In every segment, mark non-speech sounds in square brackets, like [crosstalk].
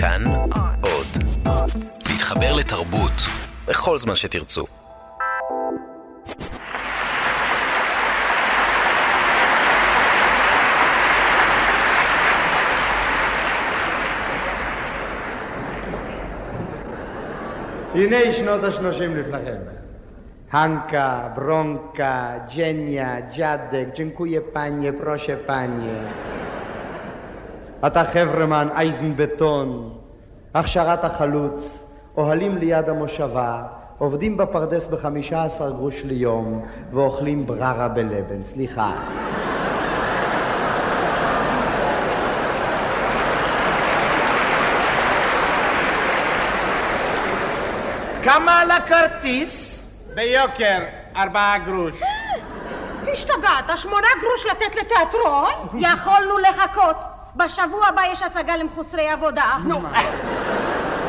כאן עוד. להתחבר לתרבות בכל זמן שתרצו. הנה שנות השלושים לפניכם. הנקה, ברונקה, ג'ניה, ג'אדק, ג'נקויה פניה, פרושה פניה. אתה חברמן, אייזנבטון, הכשרת החלוץ, אוהלים ליד המושבה, עובדים בפרדס בחמישה עשר גרוש ליום ואוכלים בררה בלבן. סליחה. כמה על הכרטיס? ביוקר, ארבעה גרוש. השתגעת, שמונה גרוש לתת לתיאטרון? יכולנו לחכות. בשבוע הבא יש הצגה למחוסרי עבודה. נו,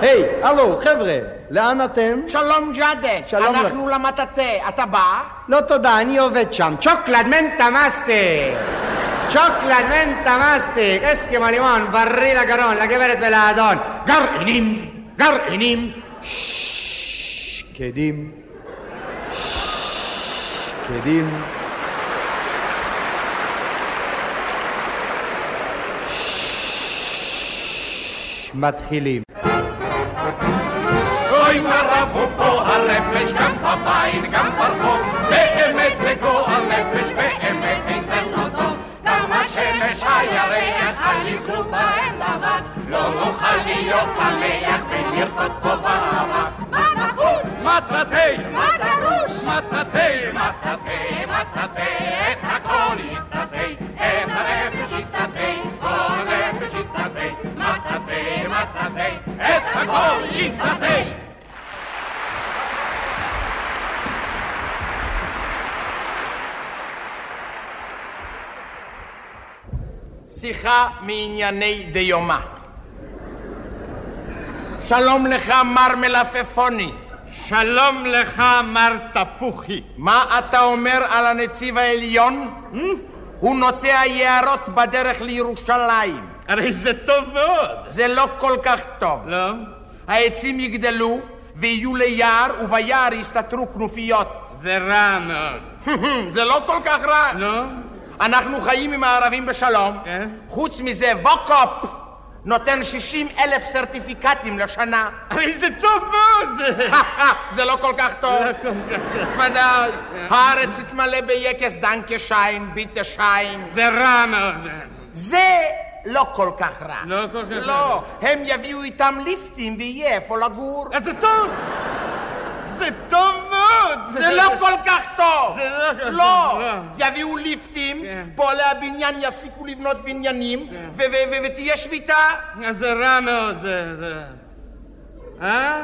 היי, הלו, חבר'ה, לאן אתם? שלום ג'אדה, שלום לך. אנחנו למטאטה, אתה בא? לא תודה, אני עובד שם. צ'וקלד מנטה מסטיק! צ'וקלד מנטה מסטיק! אסקימו לימון, בריא לגרון, לגברת ולאדון. גרעינים! גרעינים! שקדים. שקדים. מתחילים. אוי מה רבו פה הרפש גם בבית גם ברחוב. באמת זה גועל נפש באמת אין זה לא טוב גם השמש הירח יתלו בהם דבר לא נוכל להיות שמח ולרקוד פה באבק מה נחוץ? מטאטא מטרוש מטאטא מטאטא מטאטא את הכל יטאטא את הרפש יטאטא שיחה מענייני דיומא. שלום לך, מר מלפפוני. שלום לך, מר תפוחי. מה אתה אומר על הנציב העליון? הוא נוטע יערות בדרך לירושלים. הרי זה טוב מאוד. זה לא כל כך טוב. לא? העצים יגדלו ויהיו ליער, וביער יסתתרו כנופיות. זה רע מאוד. [laughs] זה לא כל כך רע. לא? אנחנו חיים עם הערבים בשלום. כן. חוץ מזה, ווקופ נותן 60 אלף סרטיפיקטים לשנה. [laughs] הרי זה טוב מאוד. [laughs] זה... לא כל כך טוב. לא כל כך טוב. ודאי. הארץ תתמלא ביקס דנקה שיין, ביטה שיין. זה רע מאוד. זה לא כל כך רע. לא כל כך לא, הם יביאו איתם ליפטים ויהיה איפה לגור. אז זה טוב. זה טוב מאוד. זה לא כל כך טוב. זה לא כל כך לא. טוב, לא. יביאו ליפטים, כן. פועלי הבניין יפסיקו לבנות בניינים, ו- ותהיה שביתה. זה רע מאוד. זה... אה?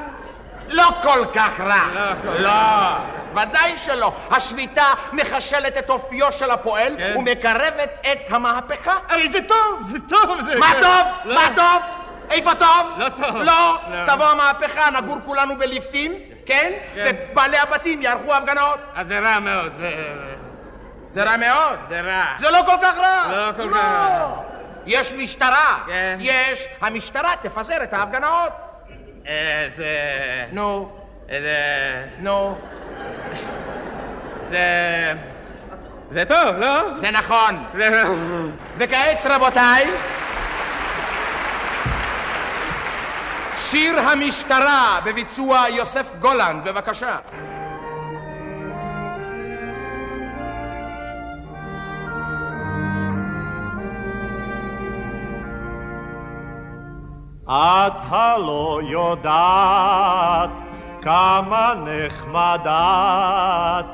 לא כל כך רע. לא לא, ודאי שלא. השביתה מחשלת את אופיו של הפועל כן. ומקרבת את המהפכה. הרי זה טוב. זה טוב. זה... מה טוב? לא. מה טוב? איפה טוב? לא טוב. לא. לא. תבוא המהפכה, נגור כולנו בליפטים, כן? כן. ובעלי הבתים יערכו הפגנות. אז זה רע מאוד. זה... זה רע מאוד. זה רע. זה לא כל כך רע. לא כל כך רע. יש משטרה. כן. יש. המשטרה תפזר את ההפגנות. אה, זה... נו, זה... נו. זה... זה טוב, לא? זה נכון. וכעת, רבותיי, שיר המשטרה בביצוע יוסף גולנד, בבקשה. את הלא יודעת כמה נחמד את,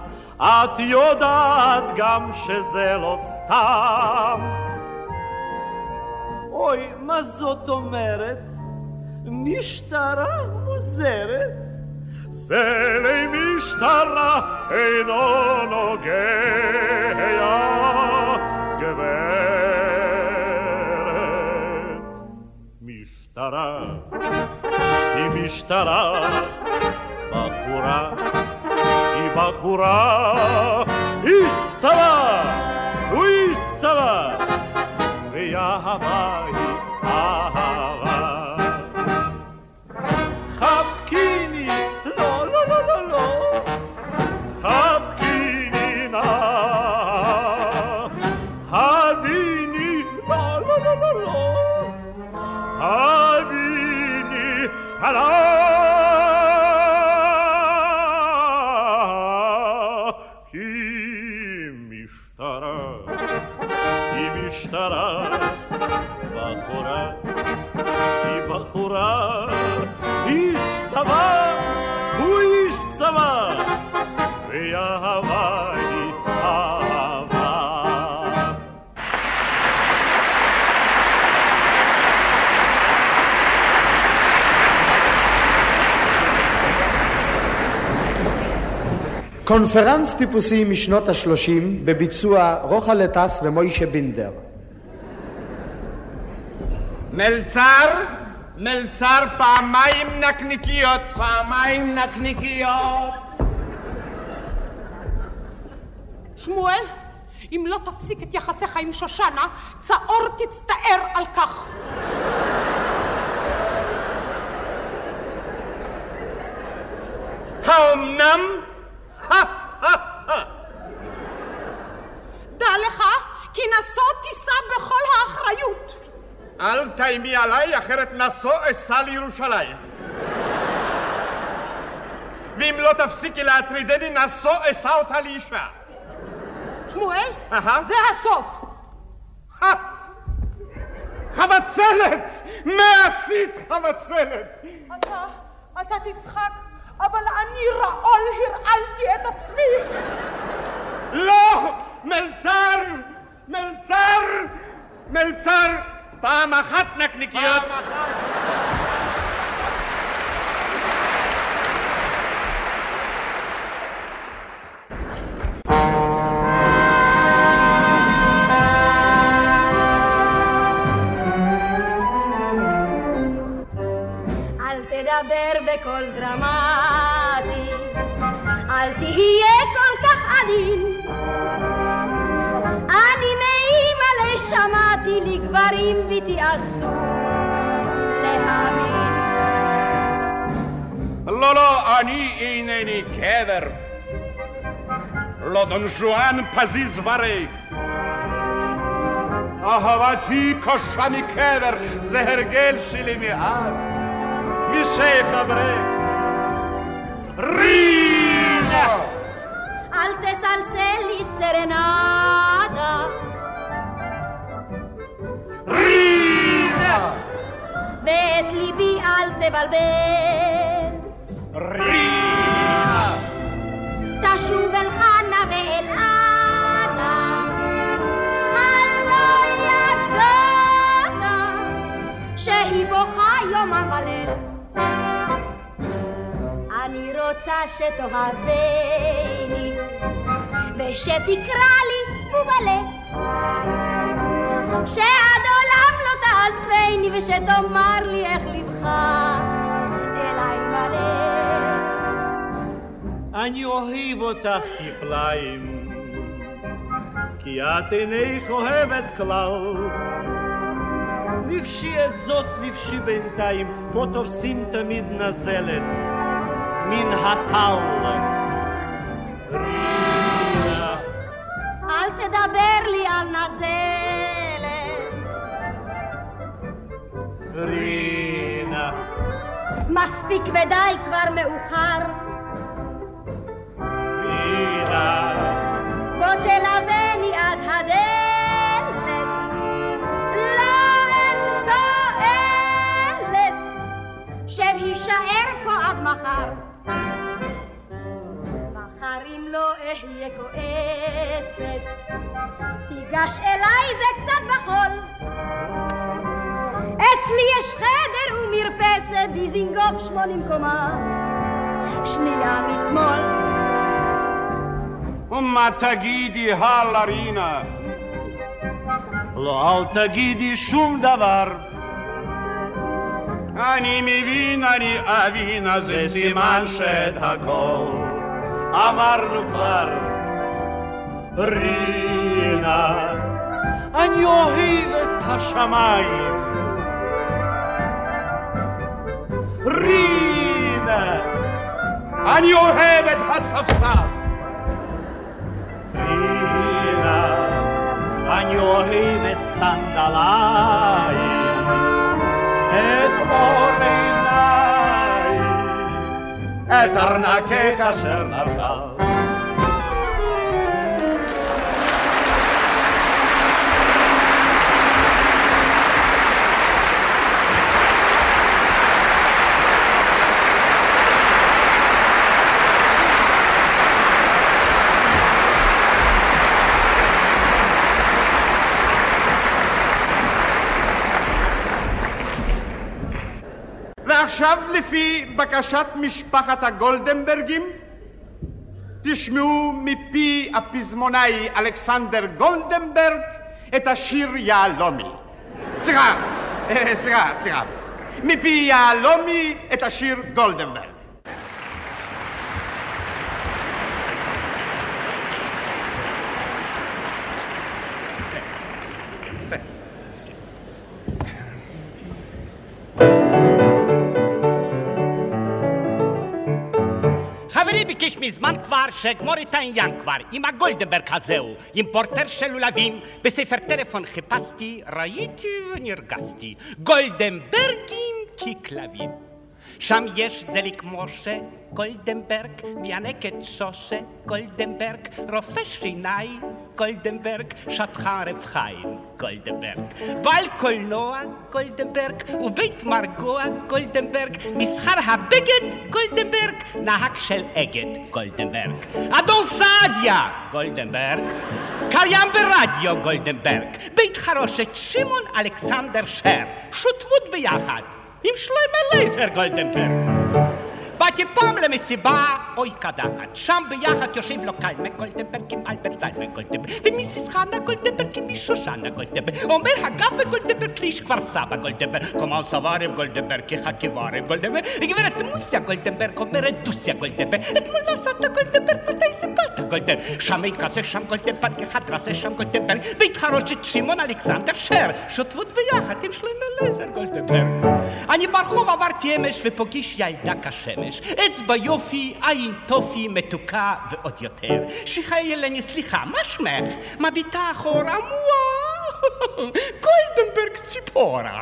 את יודעת גם שזה לא סתם. אוי, מה זאת אומרת? משטרה מוזרת? זה למשטרה אינו נוגע, גברת. משטרה, היא משטרה, בחורה, היא בחורה, איש צבא, הוא איש צבא, ויהבה היא קונפרנס טיפוסי משנות ה-30 בביצוע רוחלה טס ומוישה בינדר. מלצר, מלצר פעמיים נקניקיות. פעמיים נקניקיות. שמואל, אם לא תפסיק את יחסיך עם שושנה, צעור תצטער על כך. האומנם? דע לך, כי נשוא תישא בכל האחריות. אל תאיימי עליי, אחרת נסו אסע לירושלים. ואם לא תפסיקי להטרידני, נסו אשא אותה לאישה. שמואל. זה הסוף. חבצלת! מה עשית, חבצלת? אתה, אתה תצחק, אבל אני רעול הרעלתי את עצמי. לא! מלצר! מלצר! מלצר! פעם אחת נקניקיות. אל תדבר בקול דרמטי, אל תהיה כל כך עדין. שמעתי לגברים ותיעשו להאמין. לא, לא, אני אינני גבר. לא דון ז'ואן פזיז וריק. אהבתי קשה מקבר, זה הרגל שלי מאז. משייח אברק. רינה! אל תסלסל לי סרנדה, ואת ליבי אל תבלבל. תשוב אל חנה ואל אנה, הלא ידעת שהיא בוכה יומם וליל. אני רוצה שתאהבני ושתקרא לי בובלה שעד תעזבני ושתאמר לי איך לבך אליי מלא אני אוהב אותך כפליים, כי את אינך אוהבת כלל. לבשי את זאת, לבשי בינתיים, פה תופסים תמיד נזלת מן הטל. אל תדבר לי על נזלת, רינה, מספיק ודי כבר מאוחר, רינה, בוא תלווני עד הדלת, לא אין תועלת, שב הישאר פה עד מחר. מחר אם לא אהיה כועסת, תיגש אליי זה קצת בחול. אצלי יש חדר ומרפסת, דיזינגוף שמונים קומה, שנייה משמאל. ומה תגידי, הלאה רינה? לא אל תגידי שום דבר, אני מבין, אני אבין, אז זה סימן שאת הכל אמרנו כבר. רינה, אני אוהב את השמיים. Rina! And you have it, Hassafsa! Rina! And you have it, Sandalai! Et Morinai! Eterna Keka Shernarchal! ועכשיו לפי בקשת משפחת הגולדנברגים תשמעו מפי הפזמונאי אלכסנדר גולדנברג את השיר יהלומי. סליחה, אה, סליחה, סליחה. מפי יהלומי את השיר גולדנברג. את העניין כבר עם הגולדנברג הזהו, עם פורטר של לולבים, בספר טלפון חיפשתי, ראיתי ונרגסתי, גולדנברגים ככלבים. שם יש זליק משה, גולדנברג, מיינקת שושה, גולדנברג, רופא שיניים, גולדנברג, שטחן רב חיים, גולדנברג. בעל קולנוע, גולדנברג, ובית מרגוע, גולדנברג, מסחר הבגד, גולדנברג, נהג של אגד, גולדנברג. אדון סעדיה, גולדנברג, קיים ברדיו, גולדנברג, בית חרושת שמעון אלכסנדר שר, שותפות ביחד. עם שלמה לייזר גולדנברג. באתי פעם למסיבה, אוי קדחת, שם ביחד יושב לו קלמה גולדנברג עם אלברט זלמן גולדנברג, ומיסיס חנה גולדנברג עם שושנה גולדנברג, אומר הגבה גולדנברג לאיש כפר סבא גולדנברג, כמובן סווארב גולדנברג, כחקיבארב גולדנברג, גברת מוסיה גולדנברג אומרת דוסיה גולדנברג, אתמול נסעת גולדנברג, מתי זה באת גולדנברג, שמי כזה שם גולדנברג, כחדרסה שם גולדנברג, והתחרושת שמעון אלכסנדר שר, שותפות ביחד עם שלמה לייזר גולדנברג. אני ברחוב עברתי אמש ופוגיש ילדה כשמש. אצבע יופי, עין טופי, מתוקה ועוד יותר. שחיילני, סליחה, מה שמך? מביטה אחורה, וואו, גולדנברג ציפורה.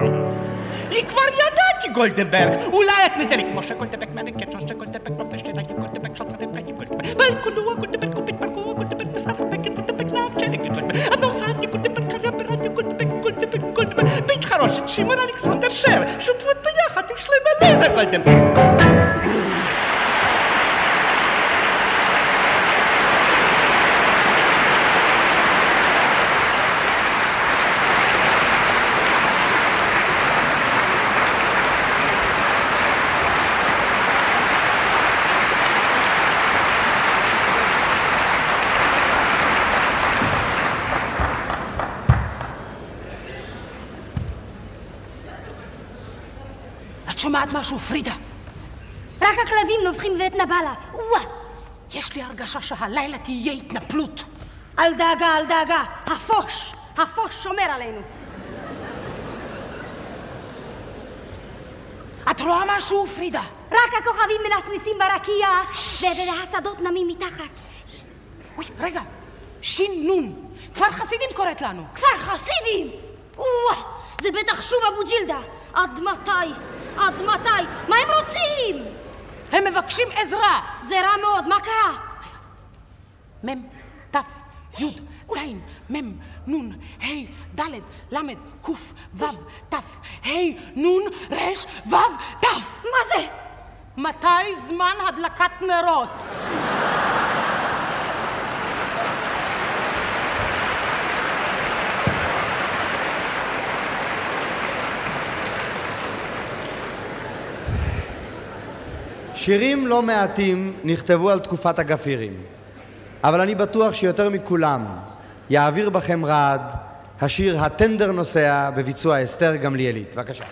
היא כבר ידעתי גולדנברג, אולי את מזלק משה גולדנברג מנקת שושה גולדנברג רופא שיניים גולדנברג שולחת חיים גולדנברג בלקולנוע גולדנברג קופית מרגוע גולדנברג בשכר הבגד גולדנברג נהג שלג גולדנברג אדון סעדיה גולדנברג בית חרושת שמעון אלכסנדר שר שותפות ביחד עם שלמה לייזר שומעת משהו, פרידה? רק הכלבים נובחים בבית נבלה. וואה! יש לי הרגשה שהלילה תהיה התנפלות. אל דאגה, אל דאגה. הפוש! הפוש שומר עלינו. את רואה משהו, פרידה? רק הכוכבים מנצנצים ברקיע, והשדות נמים מתחת. אוי, רגע. שין נון. כפר חסידים קוראת לנו. כפר חסידים! וואה! זה בטח שוב אבו ג'ילדה. עד מתי? עד מתי? מה הם רוצים? הם מבקשים עזרה. זה רע מאוד, מה קרה? מ', ת', י', ז', מ', נ', ה', ד', ל', ק', ו', ת', ה', נ', ר', ו', ת'. מה זה? מתי זמן הדלקת נרות? שירים לא מעטים נכתבו על תקופת הגפירים, אבל אני בטוח שיותר מכולם יעביר בכם רעד השיר "הטנדר נוסע" בביצוע אסתר גמליאלית. בבקשה.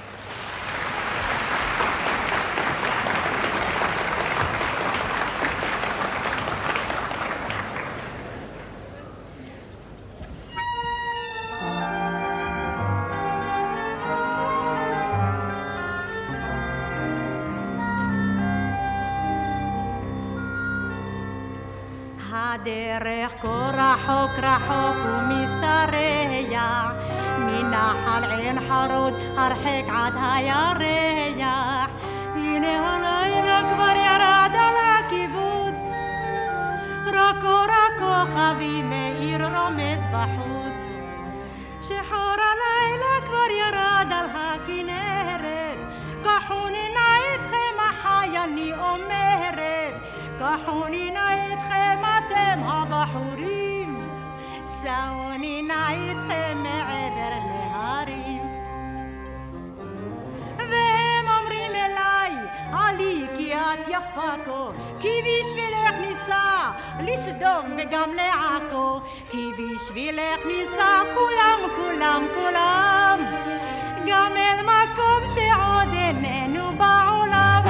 הדרך כה רחוק רחוק ומשתרע מנחל עין חרוד הרחק עד הירח. הנה הלילה כבר ירד על הקיבוץ. רקו רקו חבי מאיר רומז בחוץ. שחור הלילה כבר ירד על הכנרת. כחוננה כה, כי בשבילך ניסע לסדום וגם לעכו, כי בשבילך ניסע כולם, כולם, כולם, גם אל מקום שעוד איננו בעולם.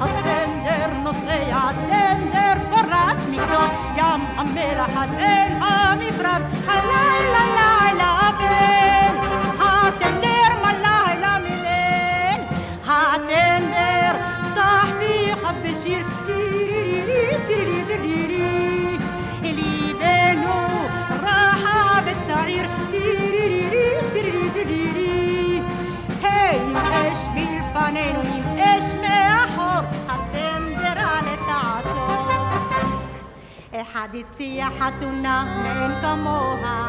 הטנדר נוסע, הטנדר פרץ מקדום ים המלח עד אל המפרץ, הלילה אחד הציע חתונה מאין כמוה.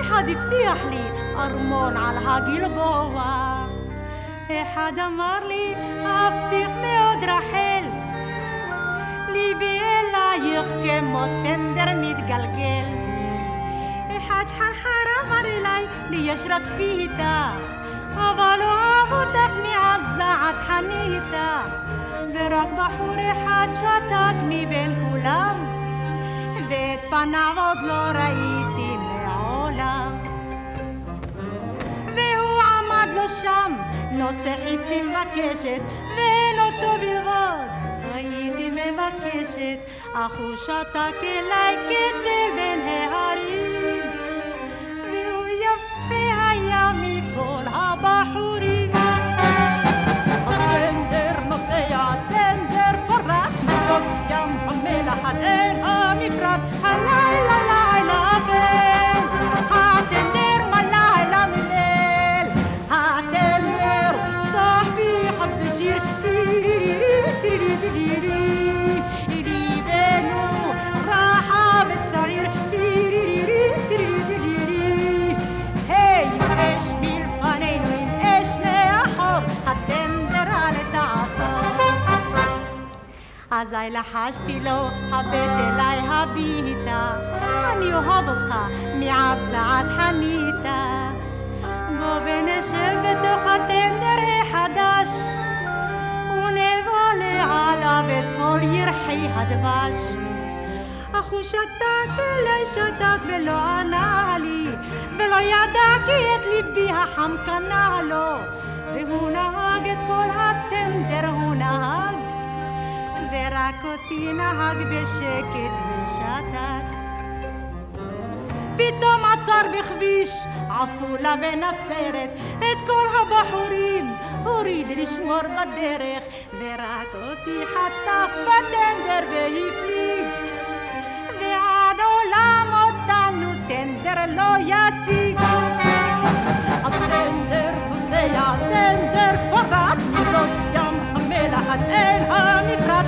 אחד הבטיח לי ארמון על הגלבוע. אחד אמר לי אבטיח מאוד רחל. ליבי אלייך כמו טנדר מתגלגל. אחד שחרחר אמר אליי לי יש רק פיתה אבל אוהב אותך מעזה עד חניתה ורק בחור אחד שתק מבין כולם ואת פניו עוד לא ראיתי מעולם והוא עמד לו שם נושא חיצים בקשת ואין אותו בלבד הייתי מבקשת אך הוא שתק אליי כצל בין ההרים. והוא יפה היה מכל הבחורים אזי לחשתי לו, הבט אליי הביטה, אני אוהב אותך מעזה עד חניתה. בוא ונשב בתוך הטנדר החדש, ונבלה עליו את כל ירחי הדבש. אך הוא שתק אליי שתק ולא ענה לי, ולא ידע כי את ליבי החם קנה לו, והוא נהג את כל הטנדר. ורק אותי נהג בשקט ושתק. פתאום עצר בכביש עפולה ונצרת את כל הבחורים הוריד לשמור בדרך ורק אותי חטף בטנדר והפליג ועד עולם אותנו טנדר לא ישיג הטנדר נוסע, הטנדר פורץ מג'ון ים המלח עד אל המפרץ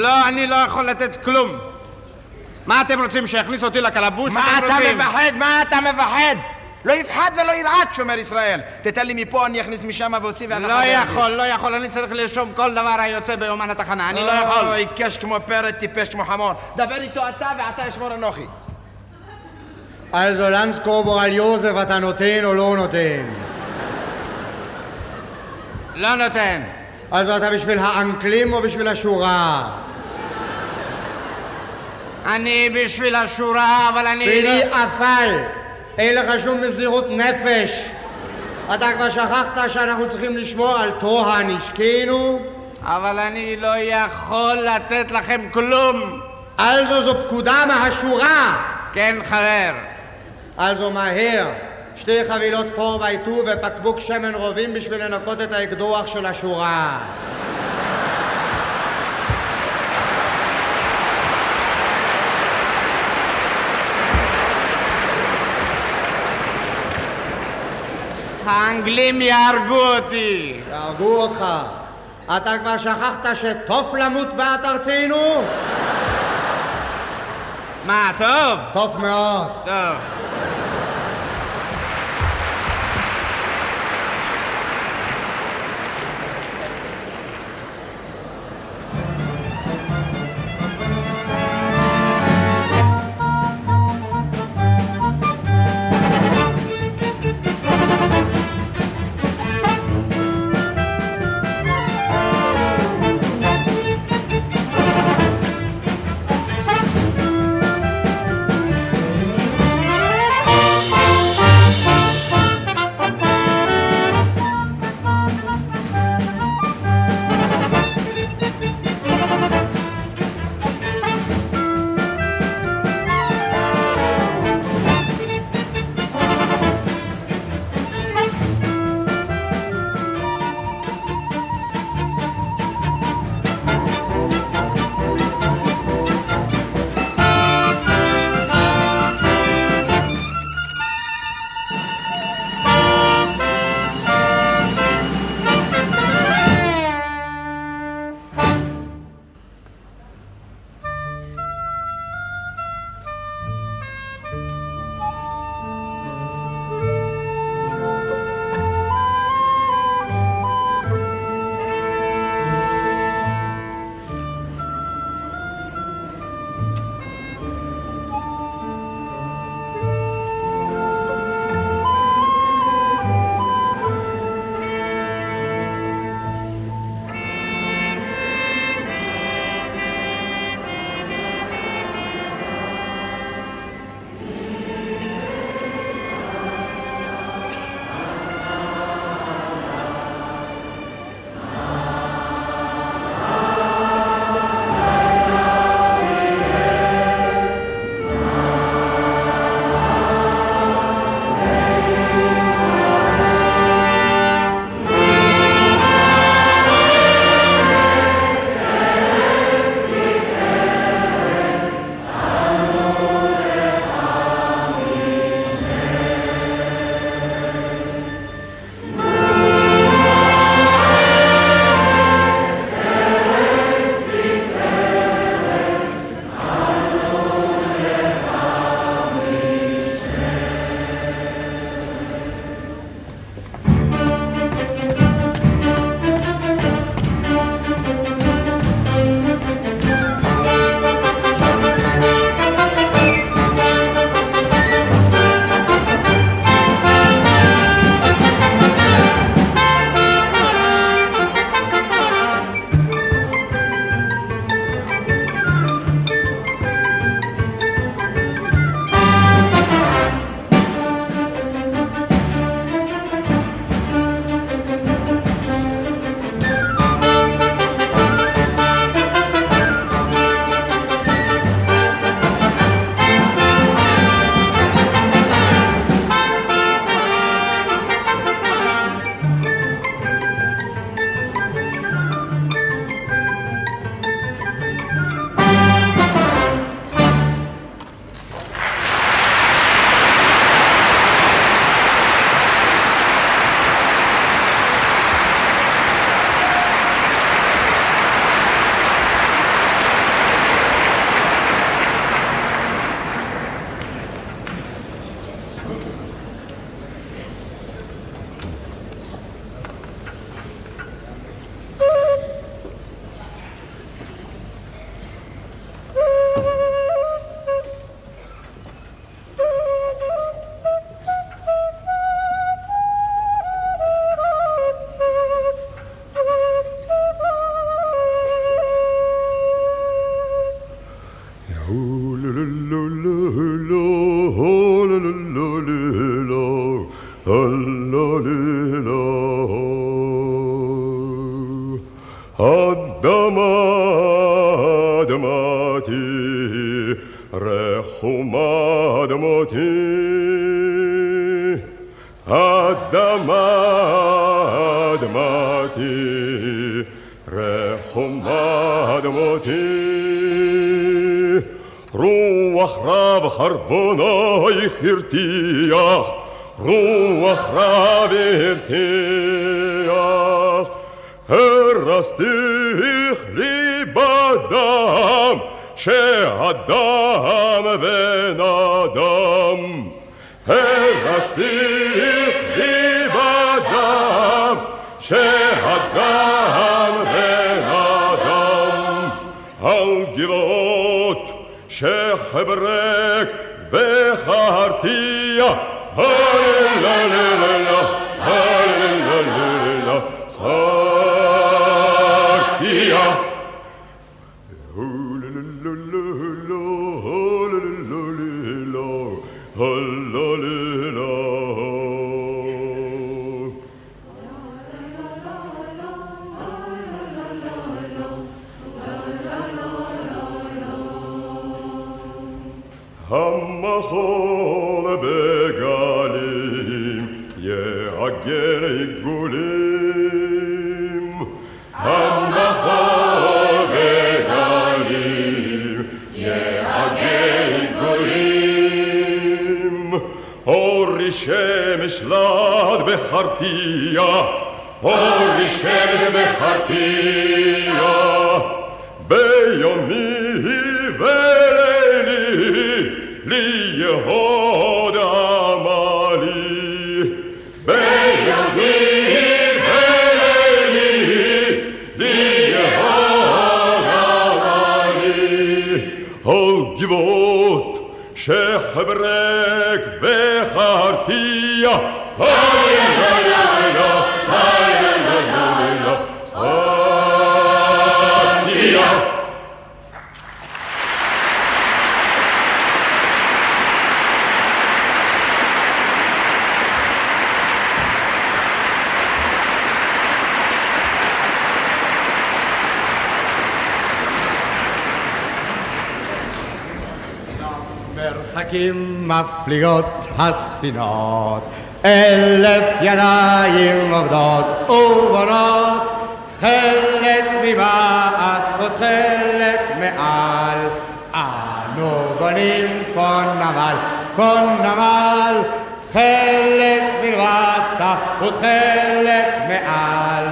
לא, אני לא יכול לתת כלום. מה אתם רוצים, שיכניס אותי לקלבוש? מה אתה רוצים? מפחד? מה אתה מפחד? לא יפחד ולא ירעד, שומר ישראל. תתן לי מפה, אני אכניס משם ואוציא ואתה לא יכול, לא יכול, אני צריך לרשום כל דבר היוצא ביומן התחנה, אני לא יכול. אוי, קש כמו פרד, טיפש כמו חמור. דבר איתו אתה ואתה אשמור אנוכי. Also לנסקובור יוזף אתה נותן או לא נותן? לא נותן. אז אתה בשביל האנקלים או בשביל השורה? אני בשביל השורה, אבל אני... בלי אפל. אין לך שום מסירות נפש. אתה כבר שכחת שאנחנו צריכים לשמור על טוהר נשקנו? אבל אני לא יכול לתת לכם כלום. Also זו פקודה מהשורה. כן, חבר. Also מהר. שתי חבילות four by two ובקבוק שמן רובים בשביל לנקות את האקדוח של השורה. האנגלים יהרגו אותי. יהרגו אותך. אתה כבר שכחת שטוב למות בעד ארצנו? מה, טוב? טוב מאוד. טוב. עיגולים אורי שמש לד בחרתיה אורי שמש בחרתיה ביומי ולילי לי יהוד עמלי ביומי ולילי לי יהוד עמלי על גבעות שחברק וחרתיה הלללה הלללה מרחקים מפליגות הספינות, אלף ידיים עובדות ובונות, תכלת מבעד ותכלת מעל, אנו בונים פה נמל, פה נמל, תכלת מלמטה ותכלת מעל,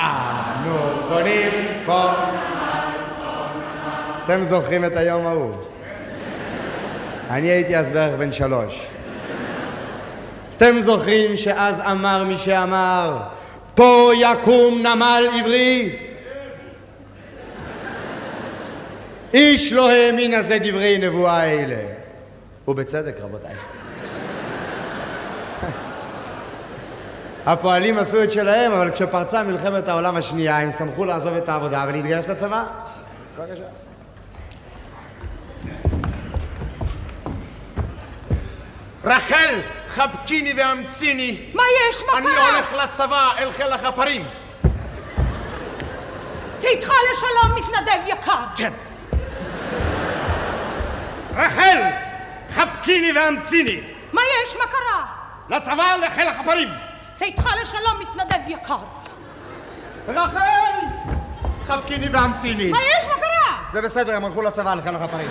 אנו בונים פה אתם זוכרים את היום ההוא? אני הייתי אז בערך בן שלוש. אתם זוכרים שאז אמר מי שאמר, פה יקום נמל עברי? איש לא האמין אז לדברי נבואה אלה. ובצדק, רבותיי. הפועלים עשו את שלהם, אבל כשפרצה מלחמת העולם השנייה, הם שמחו לעזוב את העבודה ולהתגייס לצבא. בבקשה. רחל, חבקיני ואמציני. מה יש? מה אני קרה? הולך לצבא, אל חיל החפרים. צאתך לשלום, מתנדב יקר. כן. רחל, חבקיני ואמציני. מה יש? מה קרה? לצבא, לחיל החפרים. צאתך לשלום, מתנדב יקר. רחל! חבקיני ואמציני. מה יש? מה קרה? זה בסדר, הם הלכו לצבא, לחיל החפרים.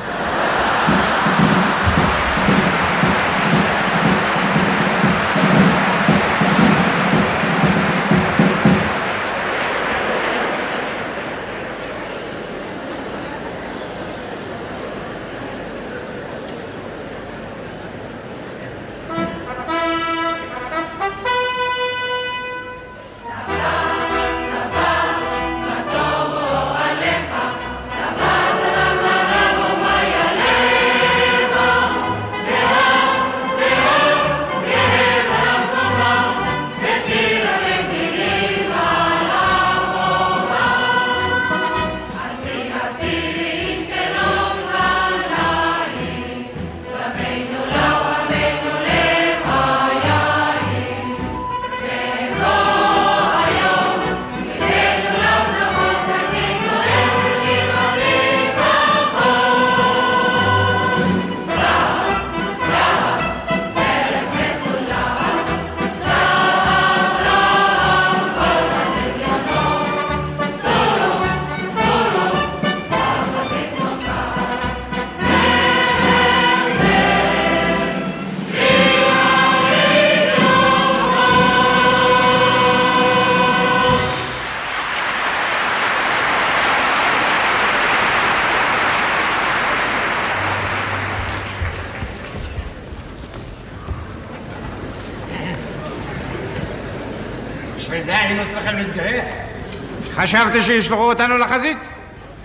חשבתי שישלחו אותנו לחזית.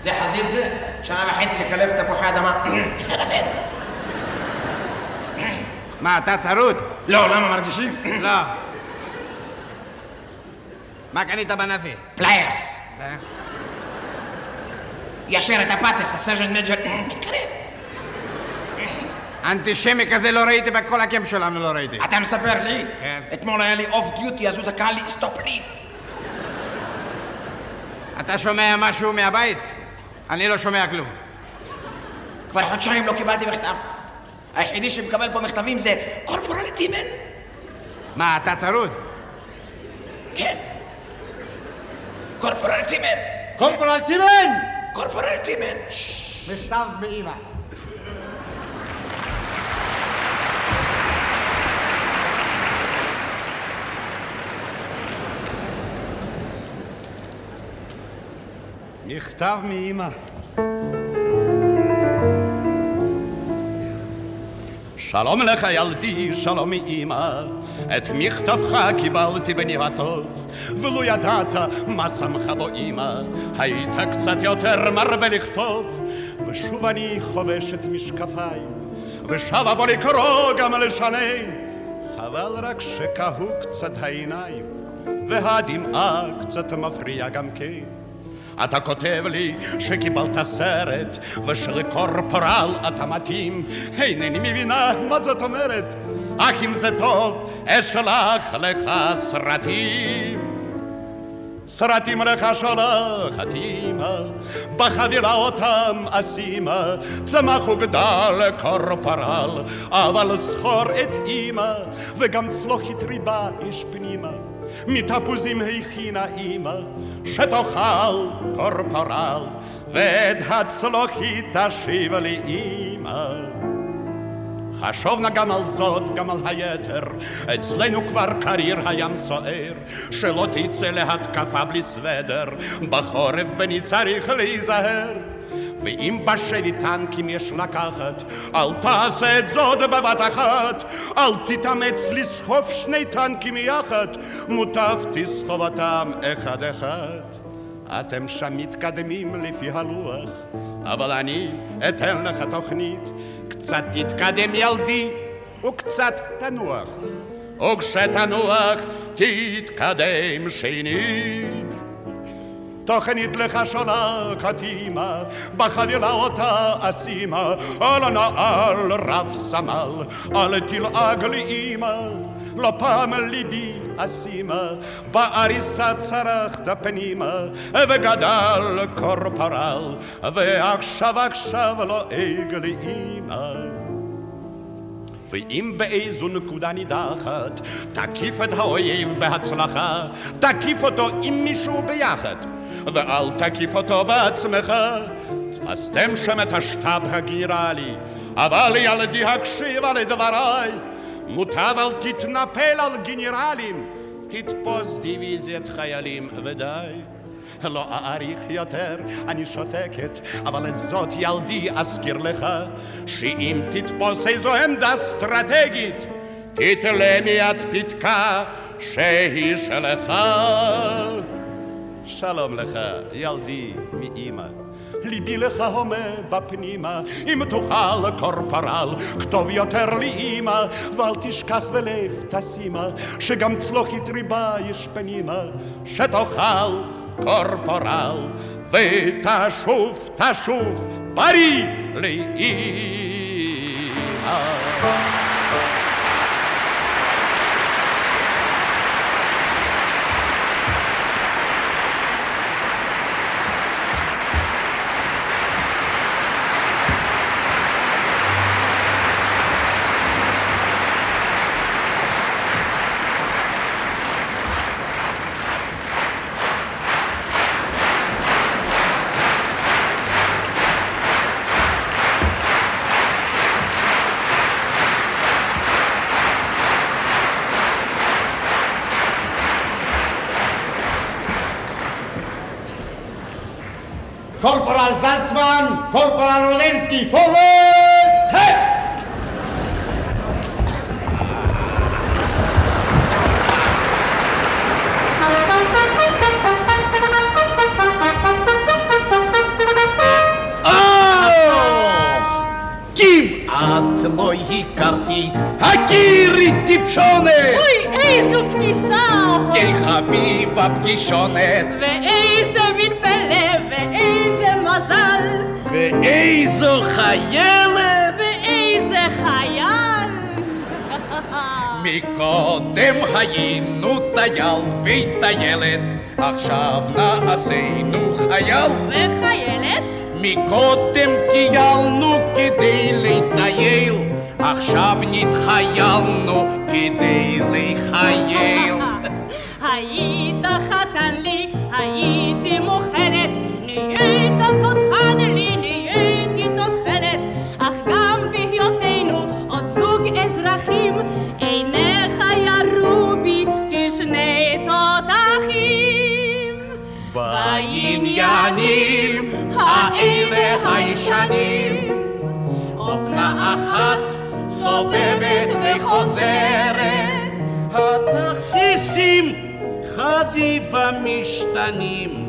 זה חזית זה? שנה וחצי לקלף תפוחי אדמה. בסדר. מה, אתה צרוד? לא, למה מרגישים? לא. מה קנית ב NAAFI? Players. ישר את ה puttees, ה sergeant major מתקרב. אנטישמי כזה לא ראיתי בכל ה camp שלנו, לא ראיתי. אתה מספר לי? כן. אתמול היה לי off duty, אז הוא תקע לי stop leave. אתה שומע משהו מהבית? אני לא שומע כלום. כבר חודשיים לא קיבלתי מכתב. היחידי שמקבל פה מכתבים זה קורפורל טימן. מה, אתה צרוד? כן. קורפורל טימן. קורפורל טימן! קורפורל טימן. מכתב מאמא. מכתב מאמא. שלום לך ילדי, שלום מאמא, את מכתבך קיבלתי בניבתו, ולו ידעת מה שמחה בו אמא, היית קצת יותר מרבה לכתוב, ושוב אני חובש את משקפיי, ושבה בו לקרוא גם לשנן, חבל רק שכהו קצת העיניים, והדמעה קצת מפריע גם כן. אתה כותב לי שקיבלת סרט ושלקורפורל אתה מתאים אינני מבינה מה זאת אומרת. אך אם זה טוב אשלח לך סרטים. סרטים לך שולחת אמא בחבילה אותם אשימה צמח וגדל קורפורל אבל זכור את אמא וגם צלוחית ריבה יש פנימה. מתפוזים הכינה אמא שתאכל קורפורל, ואת הצלוחית תשיב לי אמא. חשוב נא גם על זאת, גם על היתר, אצלנו כבר קריר הים סוער, שלא תצא להתקפה בלי סוודר, בחורף בני צריך להיזהר. ואם בשבי טנקים יש לקחת, אל תעשה את זאת בבת אחת. אל תתאמץ לסחוב שני טנקים יחד, מוטב תסחוב אותם אחד אחד. אתם שם מתקדמים לפי הלוח, אבל אני אתן לך תוכנית. קצת תתקדם ילדי, וקצת תנוח. וכשתנוח תתקדם שנית. תוכנית שולחת אמא, בחבילה אותה אשימה, על הנעל רב סמל, אל תלעג לי אמא. לא פעם ליבי אשימה, בעריסה צרחת פנימה, וגדל קורפורל, ועכשיו עכשיו לועג לי אמא. ואם באיזו נקודה נידחת, תקיף את האויב בהצלחה, תקיף אותו עם מישהו ביחד. ואל תקיף אותו בעצמך. תפסתם שם את השטאב הגנרלי, אבל ילדי הקשיבה לדבריי. מוטב אל תתנפל על גנרלים, תתפוס דיוויזיית חיילים ודי. לא אאריך יותר, אני שותקת, אבל את זאת ילדי אזכיר לך, שאם תתפוס איזו עמדה אסטרטגית, תתלה מיד פתקה שהיא שלך. שלום לך, ילדי מאמא. ליבי לך הומה בפנימה, אם תוכל קורפורל, כתוב יותר לי אמא, ואל תשכח ולב תשימה, שגם צלוחית ריבה יש פנימה, שתאכל קורפורל, ותשוב, תשוב, בריא לאמא. Korporal Korporal Роденский, forward step! Ким атлои карти, акири типшоне. Ой, эй, зубки сау. Кельхами бабки шоне. Ве ואיזו חיילת! ואיזה חייל! מקודם היינו טייל וטיילת, עכשיו נעשינו חייל וחיילת? מקודם טיילנו כדי לטייל, עכשיו נתחיילנו כדי לחייל. אזרחים, עיניך ירו בי כשני תותחים. בעניינים האלה הישנים, אופנה אחת סובבת וחוזרת, התכסיסים חביבה משתנים.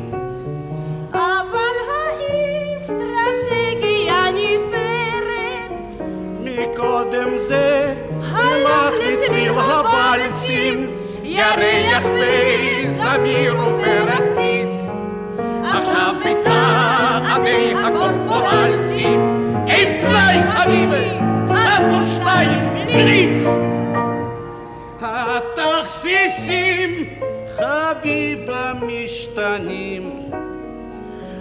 מקודם זה הלך לצליל הוואלסים, ירח וזמיר ופרציץ. עכשיו בצעדי הקורפורלסים, אין פלאי חביבי, אחד או שניים, בליץ. התכסיסים חביבה משתנים,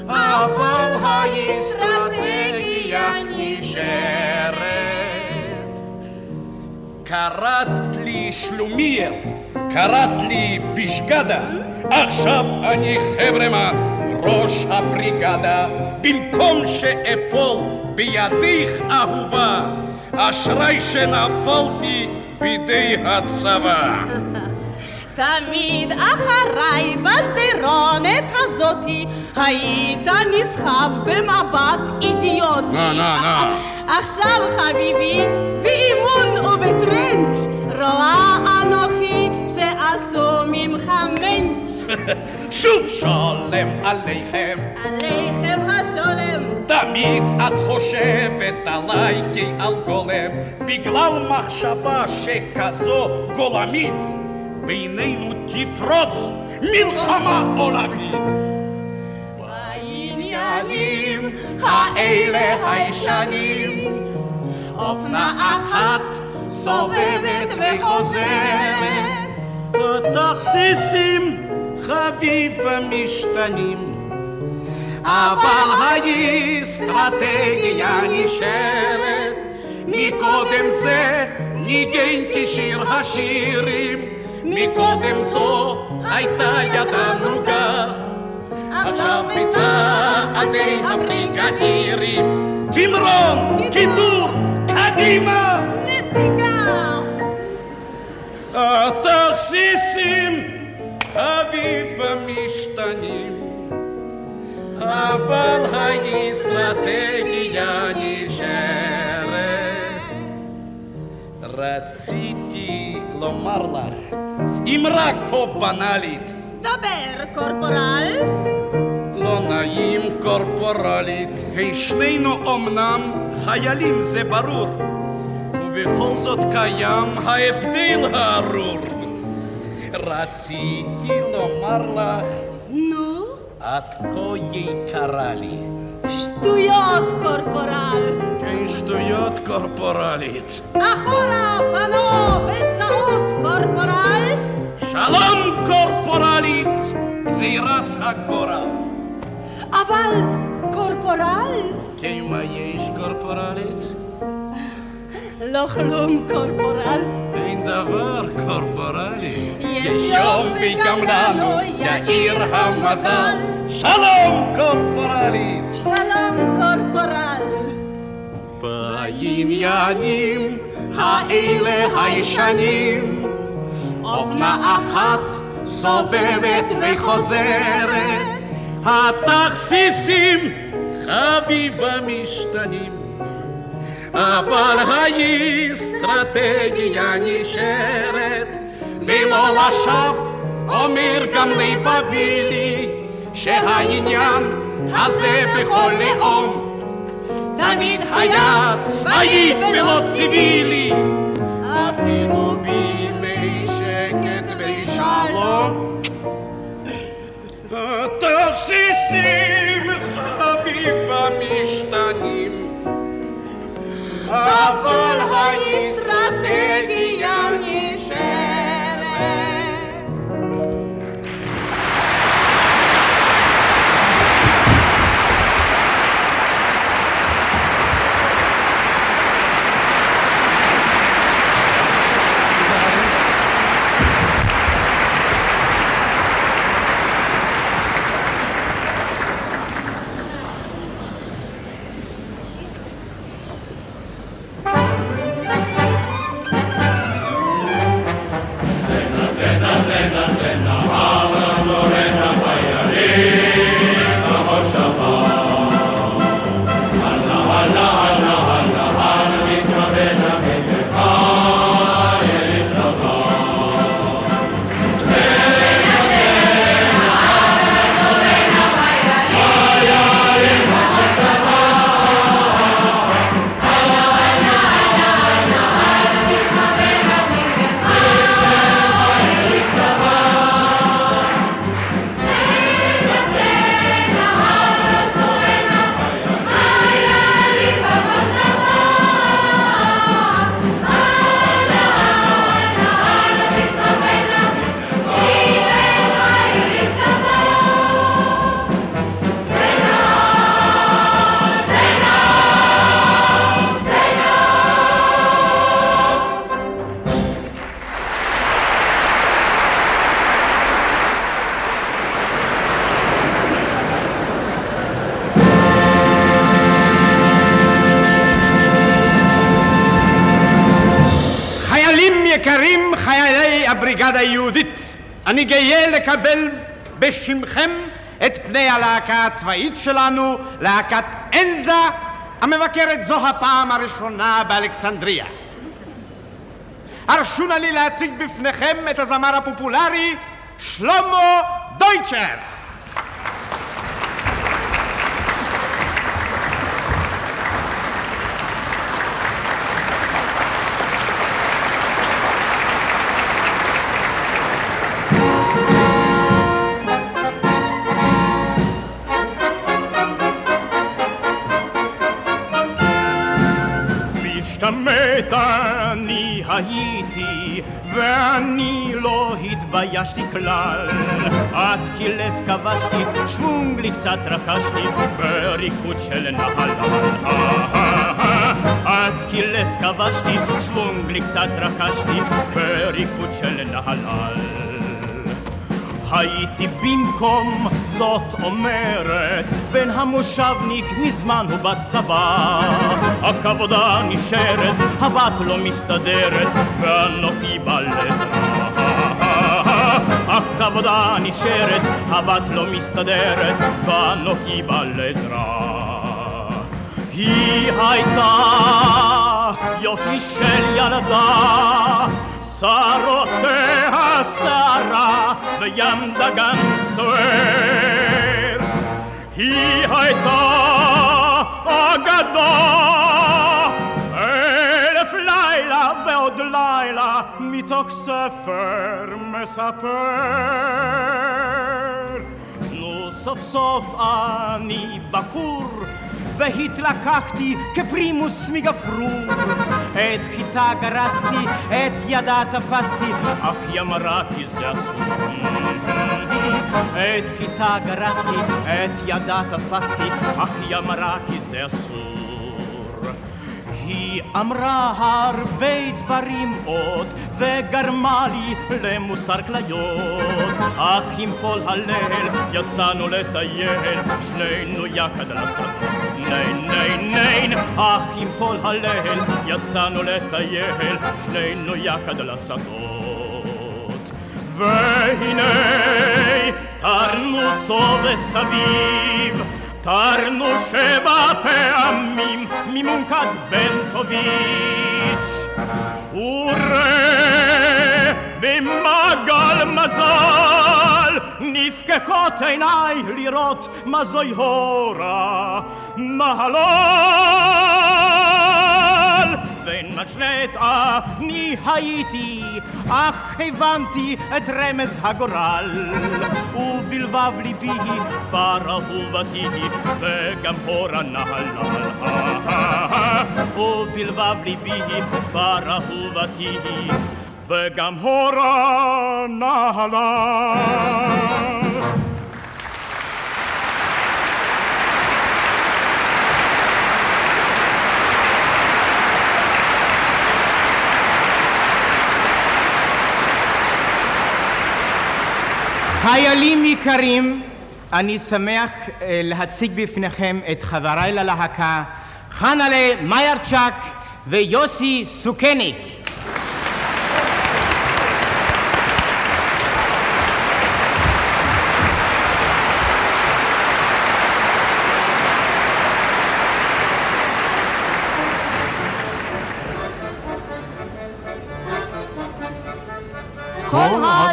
אבל האסטרטגיה נשארת. קראת לי שלומיאל, קראת לי בישגדה, עכשיו אני חברמן, ראש הבריגדה, במקום שאפול בידך אהובה, אשרי שנפלתי בידי הצבא. [laughs] תמיד אחריי בשדרונת הזאתי היית נסחב במבט אידיוטי. נה, נה, נה. עכשיו חביבי, באימון ובטרנץ', רואה אנוכי שעשו ממך מענץ'. שוב שולם עליכם, עליכם השולם. תמיד את חושבת עליי כעל גולם, בגלל מחשבה שכזו גולמית, בינינו תפרוץ מלחמה עולמית. בעניינים האלה הישנים, אופנה אחת סובבת וחוזרת, התכסיסים חביבה משתנים, אבל האסטרטגיה נשארת, מקודם זה ניגנתי שיר השירים, מקודם זו הייתה ידה נוגה, עכשיו בצעדי הבריגדירים, תמרון, כידור, קדימה! נסיגה! התכסיסים חביב המשתנים, אבל האסטרטגיה נשארת. רציתי לומר לך, אמרה כה בנאלית, דבר, קורפורל. לא נעים קורפורלית, שנינו אמנם חיילים זה ברור, ובכל זאת קיים ההבדל הארור. רציתי לומר לך, נו? את כה יקרה לי. שטויות, קורפורל. כן, שטויות קורפורלית. אחורה, פנו וצעות, קורפורל. שלום קורפורלית, גזירת הגורל. אבל, קורפורל? כן, מה יש קורפורלית? לא כלום, קורפורל. אין דבר קורפורלי. יש יום וגם לנו יאיר המזל. שלום קורפורלית. שלום, קורפורל. בעניינים האלה הישנים, אופנה אחת סובבת וחוזרת, התכסיסים חביבה משתנים, אבל האסטרטגיה נשארת, ולא לשווא אומר גם לבבי לי, שהעניין הזה בכל לאום תמיד היה צבאי ולא ציווילי. אפילו בימי שקט ושלום. התכסיסים חביב המשתנים. אבל האסטרטגיה נשארת. לקבל בשמכם את פני הלהקה הצבאית שלנו, להקת אנזה, המבקרת זו הפעם הראשונה באלכסנדריה. הרשו נא לי להציג בפניכם את הזמר הפופולרי שלמה דויטשר. משתמט אני הייתי, ואני לא התביישתי כלל. עד כי לב כבשתי, שוונג לי קצת רכשתי, בריקוד של נהלל. עד כי לב כבשתי, שוונג לי קצת רכשתי, בריקוד של נהלל. הייתי במקום זאת אומרת בן המושבניק מזמן הוא בצבא הכבודה נשארת, הבת לא מסתדרת ואנוכי בא לעזרה הכבודה נשארת, הבת לא מסתדרת ואנוכי בא לעזרה היא הייתה יופי של ילדה שערותיה שערה וים דגן סוער. היא הייתה אגדה, אלף לילה ועוד לילה מתוך ספר מספר. נו סוף סוף אני בחור והתלקחתי כפרימוס מגפרור. את חיטה גרסתי, את ידה תפסתי, אך היא אמרה כי זה אסור. את חיטה גרסתי, את ידה תפסתי, אך היא אמרה כי זה אסור. היא אמרה הרבה דברים עוד, וגרמה לי למוסר כליות. אך עם כל הליל יצאנו לטייל, שנינו יחד לשדות. ניין, ניין, ניין, אך עם כל הליל יצאנו לטייל, שנינו יחד לשדות. והנה תרנו סוב סביב, תרנו שבע פעמים ממונקד בנטוביץ'. וראה במעגל מזל נפקחות עיניי לראות מה זוהי הורה מהלול ואין משלט אני הייתי אך הבנתי את רמז הגורל. ובלבב ליבי כבר אהובתי וגם הורה נהל נהל ובלבב ליבי כבר אהובתי וגם הורה נהלה. חיילים יקרים, אני שמח להציג בפניכם את חבריי ללהקה, חנלה מיירצ'ק ויוסי סוכניק.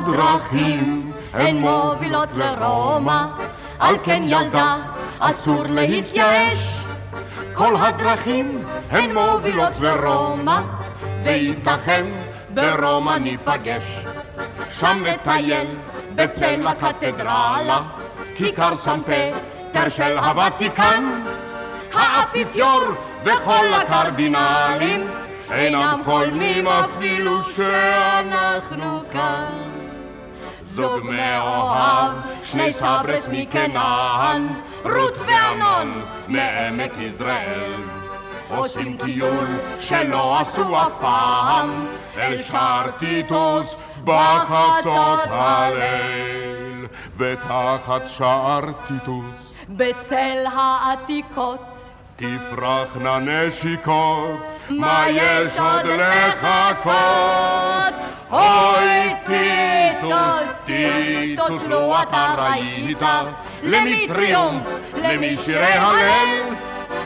הדרכים הן מובילות לרומא, על כן ילדה אסור להתייאש. כל הדרכים הן מובילות לרומא, וייתכן ברומא ניפגש. שם נטייל בצל הקתדרלה, כיכר סן פטר של הוותיקן, האפיפיור וכל הקרדינלים אינם חולמים אפילו שאנחנו כאן. זוג מאוהב, שני סברס מקנען, רות ואמנון מעמק יזרעאל. עושים טיול שלא עשו אף פעם, אל שער טיטוס בחצות הליל. ותחת שער טיטוס בצל העתיקות תפרחנה נשיקות, מה יש עוד לחכות? אוי טיטוס, טיטוס, לו אתה ראית, למי טריומף, למי שירי הלל,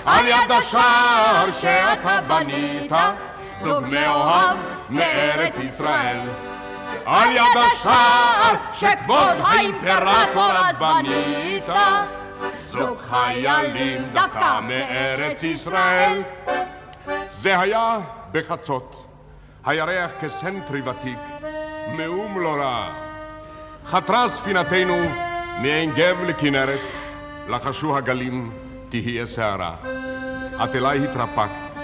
על יד השער שאתה בנית, זוג מאוהב מארץ ישראל. על יד השער שכבוד האימפרטור אז בנית, זוג חיילים דווקא מארץ ישראל. זה היה בחצות, הירח כסנטרי ותיק, מאום לא רע. חתרה ספינתנו מעין גב לכנרת, לחשו הגלים, תהיה שערה. את אליי התרפקת,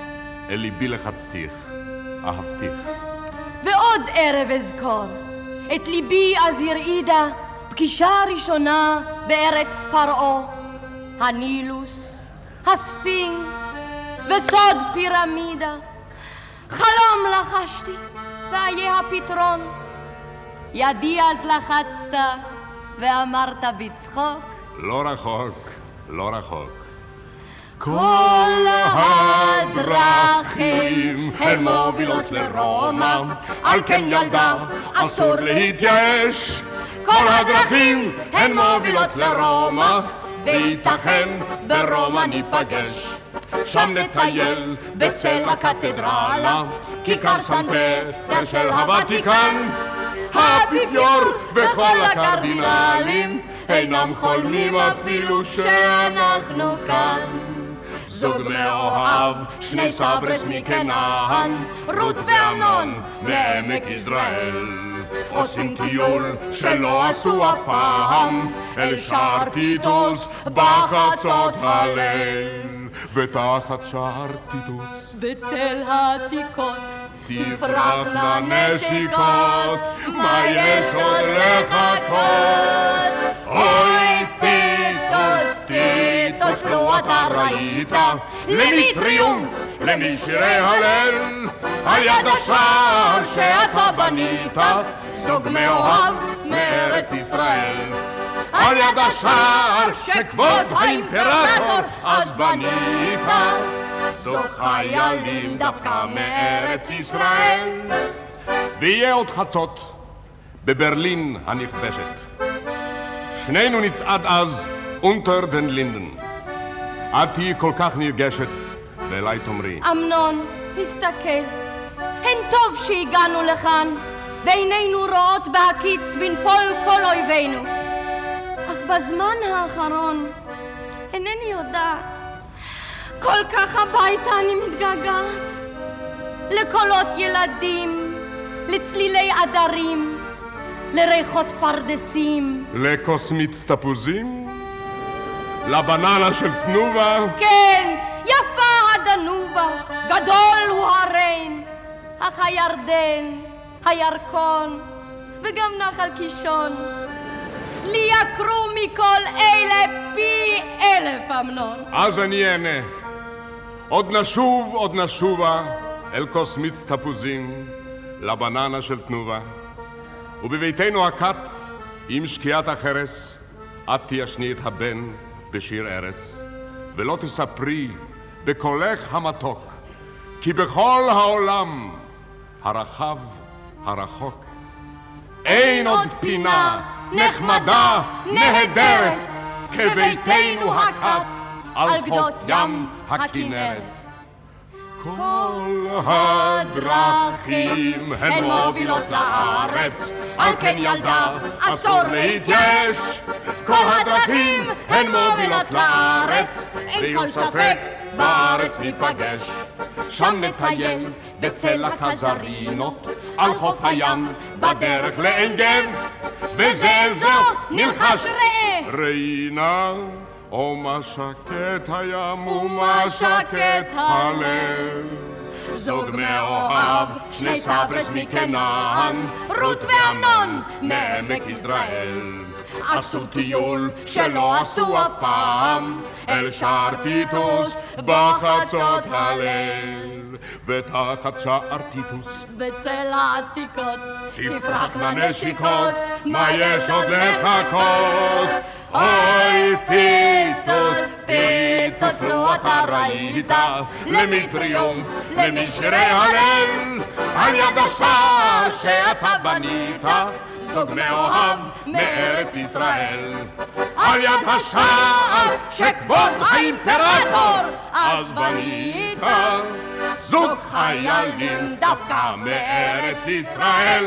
אל ליבי לחצתיך, אהבתיך. ועוד ערב אזכור, את ליבי אז הרעידה פגישה ראשונה בארץ פרעה, הנילוס, הספינקס וסוד פירמידה. חלום לחשתי, והיה הפתרון. ידי אז לחצת, ואמרת בצחוק. לא רחוק, לא רחוק. כל הדרכים הן מובילות לרומא, על כן ילדה אסור להתייאש. כל הדרכים הן מובילות לרומא, וייתכן ברומא ניפגש. שם נטייל בצל הקתדרלה, כיכר סן של הוותיקן. האפיפיור וכל הקרדינלים אינם חולמים אפילו שאנחנו כאן. זוג מאוהב, שני סברס מקנען, רות ואמנון מעמק יזרעאל. עושים טיול שלא עשו אף פעם, אל שער טיטוס בחצות הליל. ותחת שער טיטוס בצל העתיקות תפרחנה נשיקות, מה יש עוד לחכות? אוי לו אתה ראית, למי טריומף, למי שירי הלל, על יד השער שאתה בנית, זוג מאוהב מארץ ישראל. על יד השער שכבוד האימפרטור אז בנית, זוג חיילים דווקא מארץ ישראל. ויהיה עוד חצות בברלין הנכבשת. שנינו נצעד אז אונטר דן לינדן. את תהיי כל כך נרגשת, ואליי תאמרי. אמנון, הסתכל. הן טוב שהגענו לכאן, ועינינו רואות בהקיץ בנפול כל אויבינו. בזמן האחרון, אינני יודעת. כל כך הביתה אני מתגעגעת. לקולות ילדים, לצלילי עדרים, לריחות פרדסים. לקוסמיץ תפוזים? לבננה של תנובה? כן, יפה הדנובה, גדול הוא הריין, אך הירדן, הירקון, וגם נחל קישון. לי יקרו מכל אלה פי אלף אמנון. אז אני אענה. עוד נשוב, עוד נשובה, אל כוס תפוזים, לבננה של תנובה. ובביתנו הכת, עם שקיעת החרס, את תיישני את הבן בשיר ארס, ולא תספרי בקולך המתוק, כי בכל העולם הרחב, הרחוק, אין עוד פינה נחמדה, נהדרת, כביתנו הכת על גדות ים הכנרת. כל הדרכים הן מובילות לארץ, על כן ילדה אסור להתייש. כל הדרכים הן מובילות לארץ, אין כל ספק בארץ ניפגש. שם נטייל בצל הכזרינות, על חוף הים, בדרך לעין גב, וזה זו נלחש ראה. ראינה ומה שקט הים ומה שקט הלב. זוג מאוהב, שני סברס מכנען, רות ואמנון מעמק יזרעאל. עשו טיול שלא עשו אף פעם, אל שער טיטוס בחצות הליל. ותחת שער טיטוס בצל העתיקות תפרחנה נשיקות, מה יש עוד לחכות? אוי טיטוס, טיטוס, לו אתה ראית, למי טריומף, למי שירי הלל, על יד השער שאתה בנית, זוג מאוהב מארץ ישראל. על יד השער שכבוד האימפרטור אז בנית, זוג חיילים דווקא מארץ ישראל.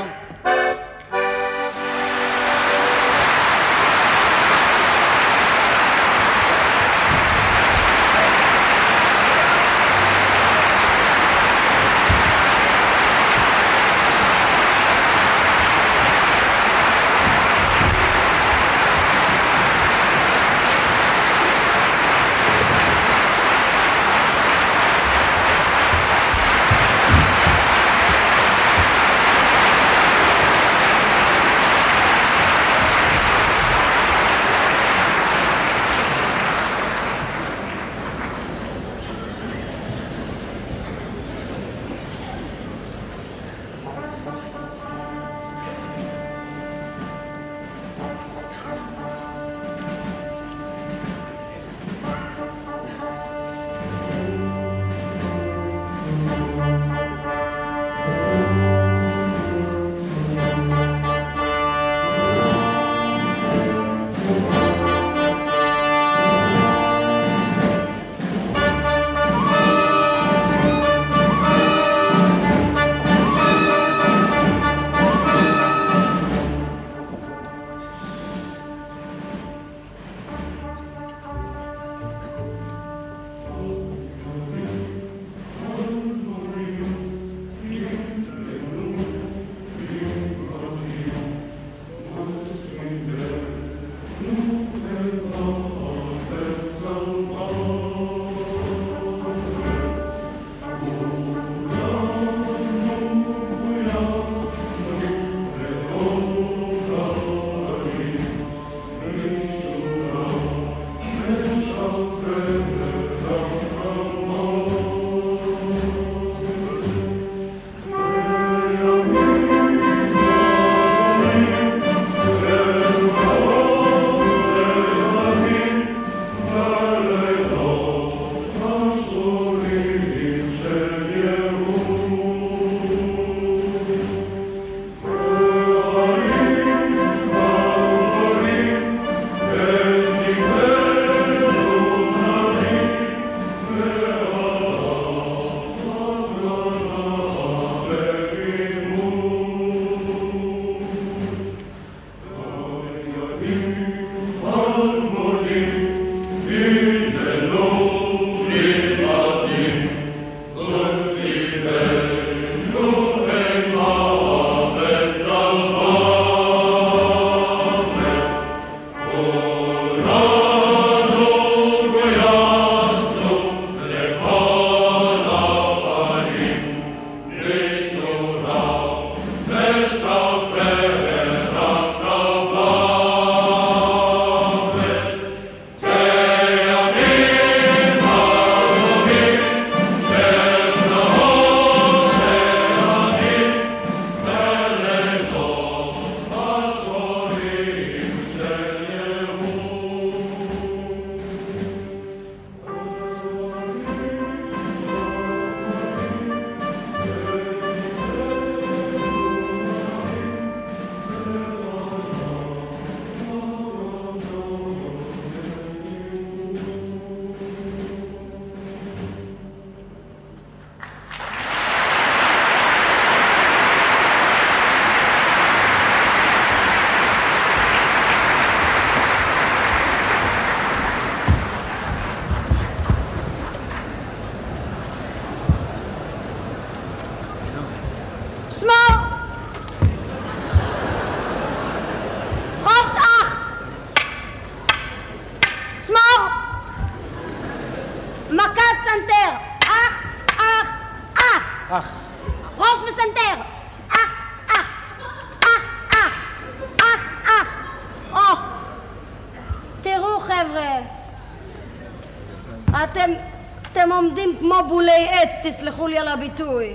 תסלחו לי על הביטוי.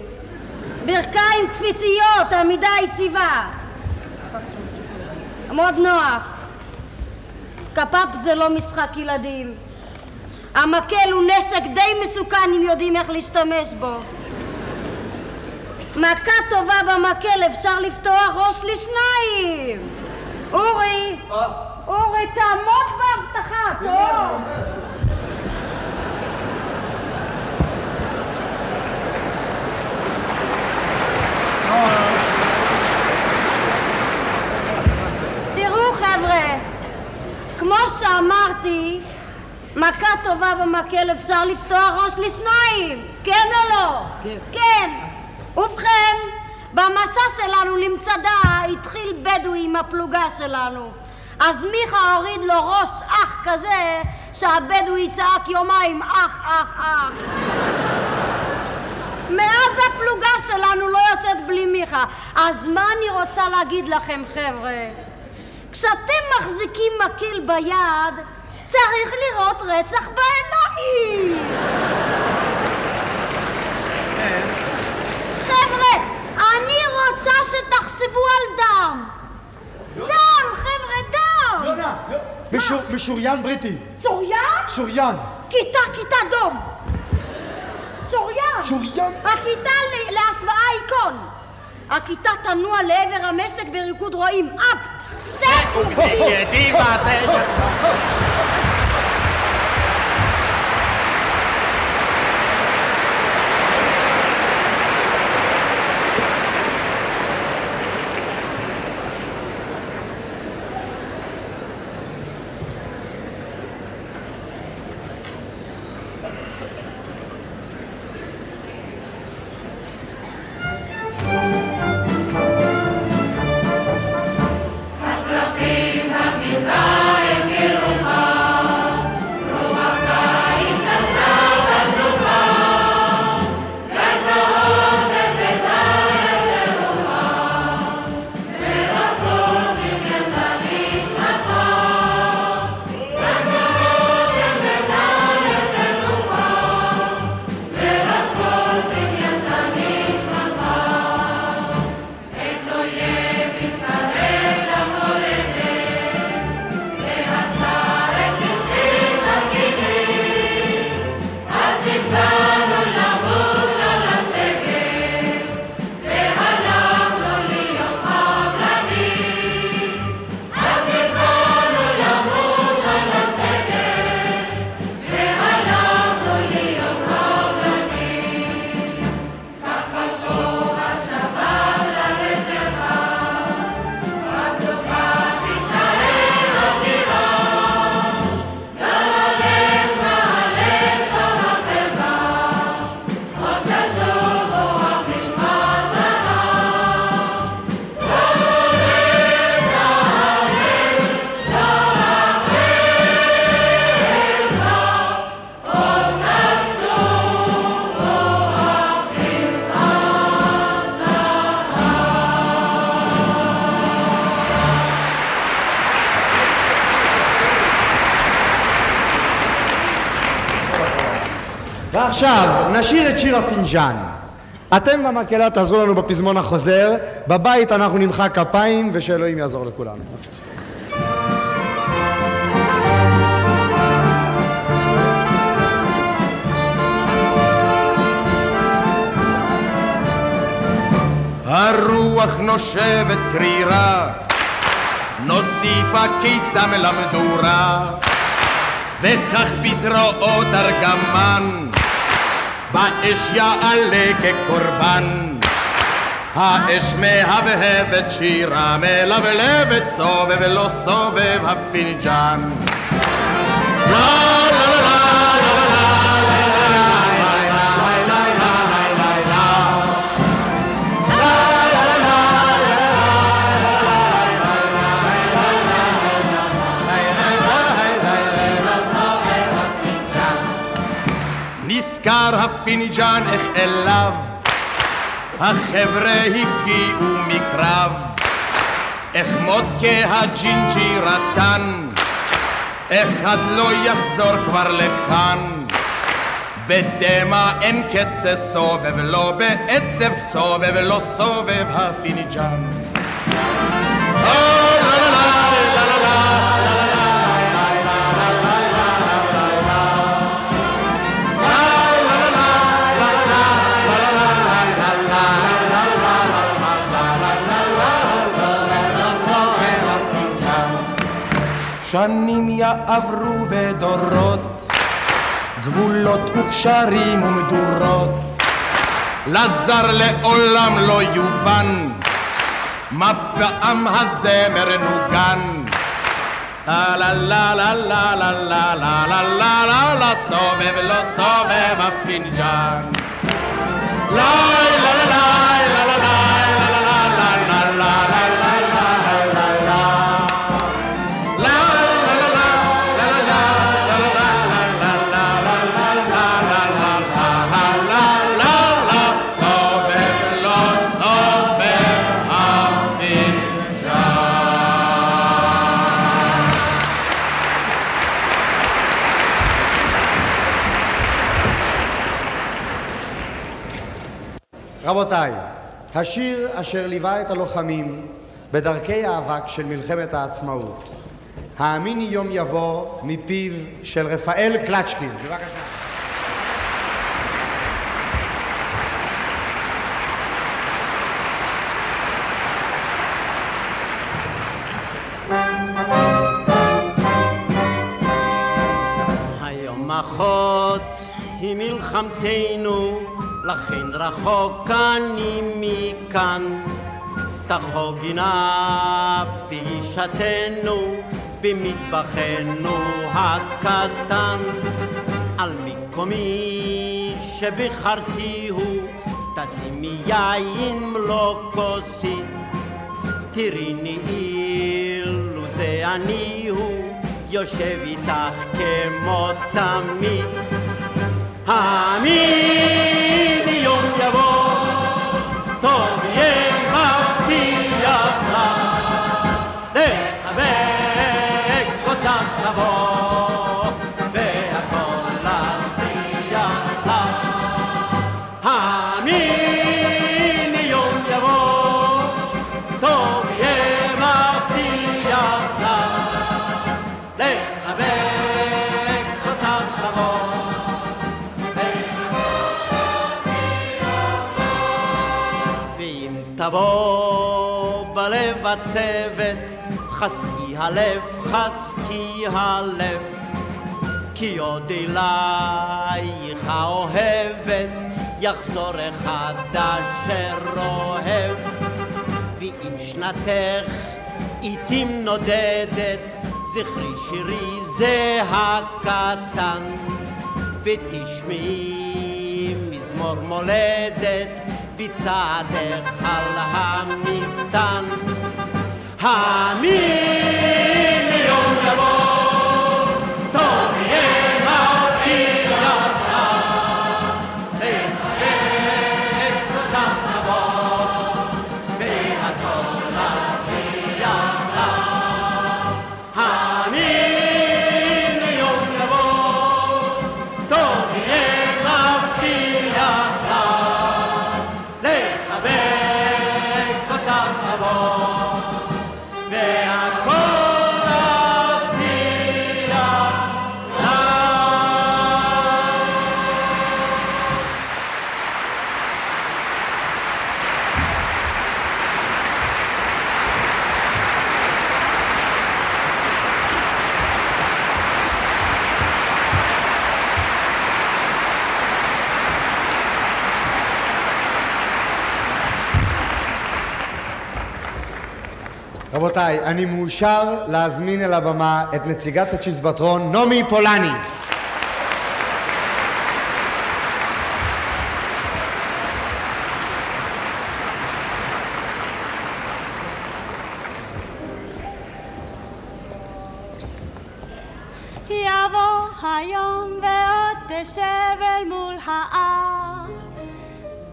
ברכיים קפיציות, עמידה יציבה. מאוד נוח. קפ"פ זה לא משחק ילדים. המקל הוא נשק די מסוכן אם יודעים איך להשתמש בו. מכה טובה במקל אפשר לפתוח ראש לשניים. אורי, אורי, תעמוד בהבטחה, טוב. תראו חבר'ה, כמו שאמרתי, מכה טובה במקל אפשר לפתוח ראש לשניים, כן או לא? כן. כן. ובכן, במסע שלנו למצדה התחיל בדואי עם הפלוגה שלנו. אז מיכה הוריד לו ראש אח כזה שהבדואי צעק יומיים אח אח אח. מאז הפלוגה שלנו לא יוצאת בלי מיכה. אז מה אני רוצה להגיד לכם חבר'ה? כשאתם מחזיקים מקל ביד צריך לראות רצח בעיניים. חבר'ה, אני רוצה שתחשבו על דם. דם, חבר'ה, דם. יונה, משור- משוריין בריטי. שוריין? שוריין. כיתה, כיתה דום. שוריין. שוריין? הכיתה להסוואה עיקון. הכיתה תנוע לעבר המשק בריקוד רואים אפ, סק ועכשיו, נשיר את שיר הפינג'אן. אתם במקהלה תעזרו לנו בפזמון החוזר, בבית אנחנו נמחא כפיים ושאלוהים יעזור לכולנו. הרוח נושבת קרירה, נוסיפה קיסם למדורה, וכך בזרועות ארגמן, באש יעלה כקורבן. האש מהבהבת שירה, מלבלבת סובב לא סובב הפינג'אן. לה לה לה נזכר הפינג'אן איך אליו החבר'ה הגיעו מקרב איך מודקה הג'ינג'י רטן אחד לא יחזור כבר לכאן בדמע אין קצה סובב לא בעצב, סובב לו סובב הפינג'אן. שנים יעברו ודורות, גבולות וקשרים ומדורות, לזר לעולם לא יובן, מה פעם הזמר נוגן. לה לה לה לה לה לה לה לה לה לה לה לה סובב לו סובב הפינג'אן. לה לה לה רבותיי, השיר אשר ליווה את הלוחמים בדרכי האבק של מלחמת העצמאות, האמיני יום יבוא מפיו של רפאל קלצ'קין. בבקשה. היום אחות היא מלחמתנו לכן רחוק אני מכאן. תחוגינה פגישתנו במטבחנו הקטן. על מקומי שבחרתי הוא, תשימי יין מלוא כוסית. תראיני אילו זה אני הוא, יושב איתך כמו תמיד. a mí. הצוות, חזקי הלב, חזקי הלב, כי עוד אלייך האוהבת, יחזור אחד אשר אוהב. ואם שנתך עיתים נודדת, זכרי שירי זה הקטן, ותשמעי מזמור מולדת, בצעדך על המפתן. A mí me dio un רבותיי, אני מאושר להזמין אל הבמה את נציגת הצ'יזבטרון, נעמי פולני.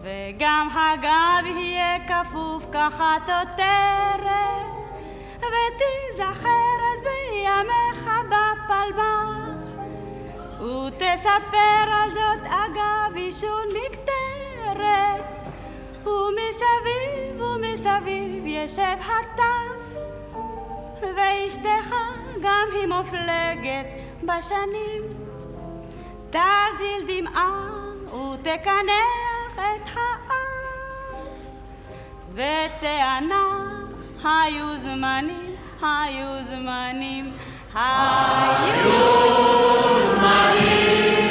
וגם הגב יהיה כפוף כחטוטרת ותיזכר אז בימיך בפלמ"ח ותספר על זאת אגב עישון מקטרת, ומסביב ומסביב ישב הטף, ואשתך גם היא מופלגת בשנים. תזיל דמעה ותקנח את האף, ותענה היו זמנים, היו זמנים, היו זמנים.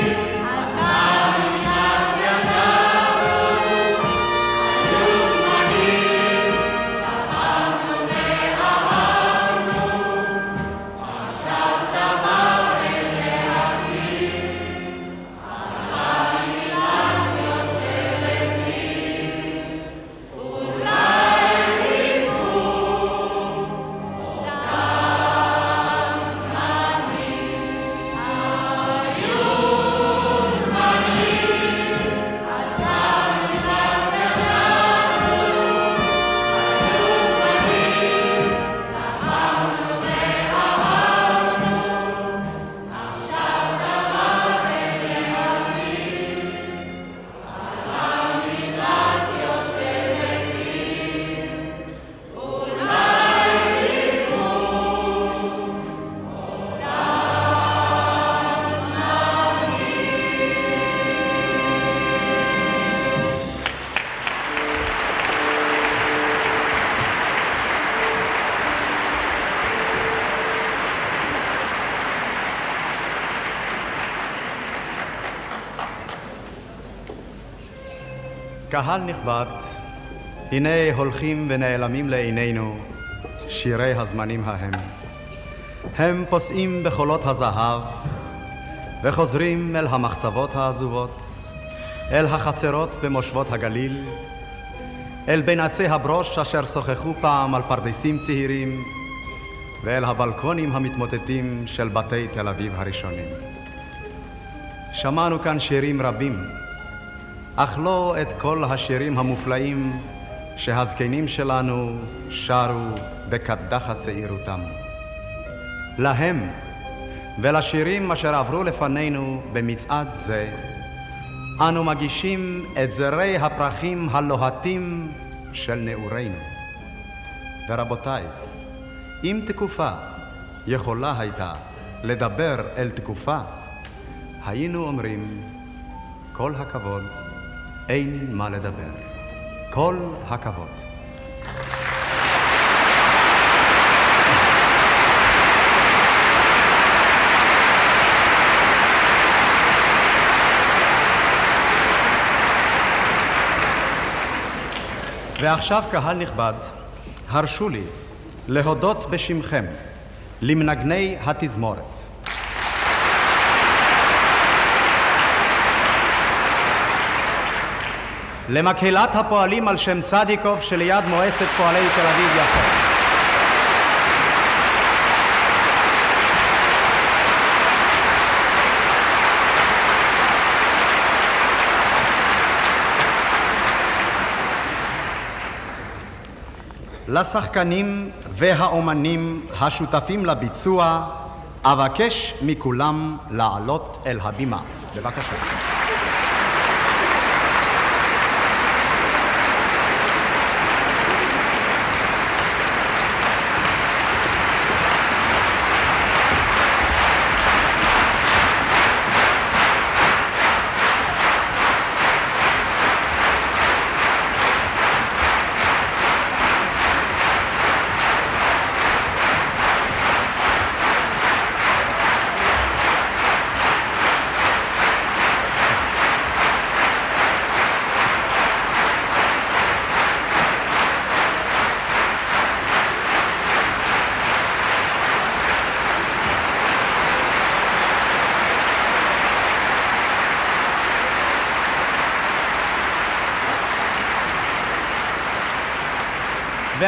קהל נכבד, הנה הולכים ונעלמים לעינינו שירי הזמנים ההם. הם פוסעים בחולות הזהב, וחוזרים אל המחצבות העזובות, אל החצרות במושבות הגליל, אל בין עצי הברוש אשר שוחחו פעם על פרדסים צעירים, ואל הבלקונים המתמוטטים של בתי תל אביב הראשונים. שמענו כאן שירים רבים, אך לא את כל השירים המופלאים שהזקנים שלנו שרו בקדחת צעירותם. להם ולשירים אשר עברו לפנינו במצעד זה, אנו מגישים את זרי הפרחים הלוהטים של נעורינו. ורבותיי, אם תקופה יכולה הייתה לדבר אל תקופה, היינו אומרים כל הכבוד אין מה לדבר. כל הכבוד. ועכשיו, קהל נכבד, הרשו לי להודות בשמכם למנגני התזמורת. למקהלת הפועלים על שם צדיקוב שליד מועצת פועלי תל אביב-יפו. לשחקנים והאומנים השותפים לביצוע, אבקש מכולם לעלות אל הבימה. בבקשה.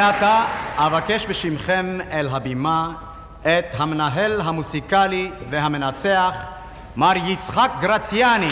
ועתה אבקש בשמכם אל הבימה את המנהל המוסיקלי והמנצח מר יצחק גרציאני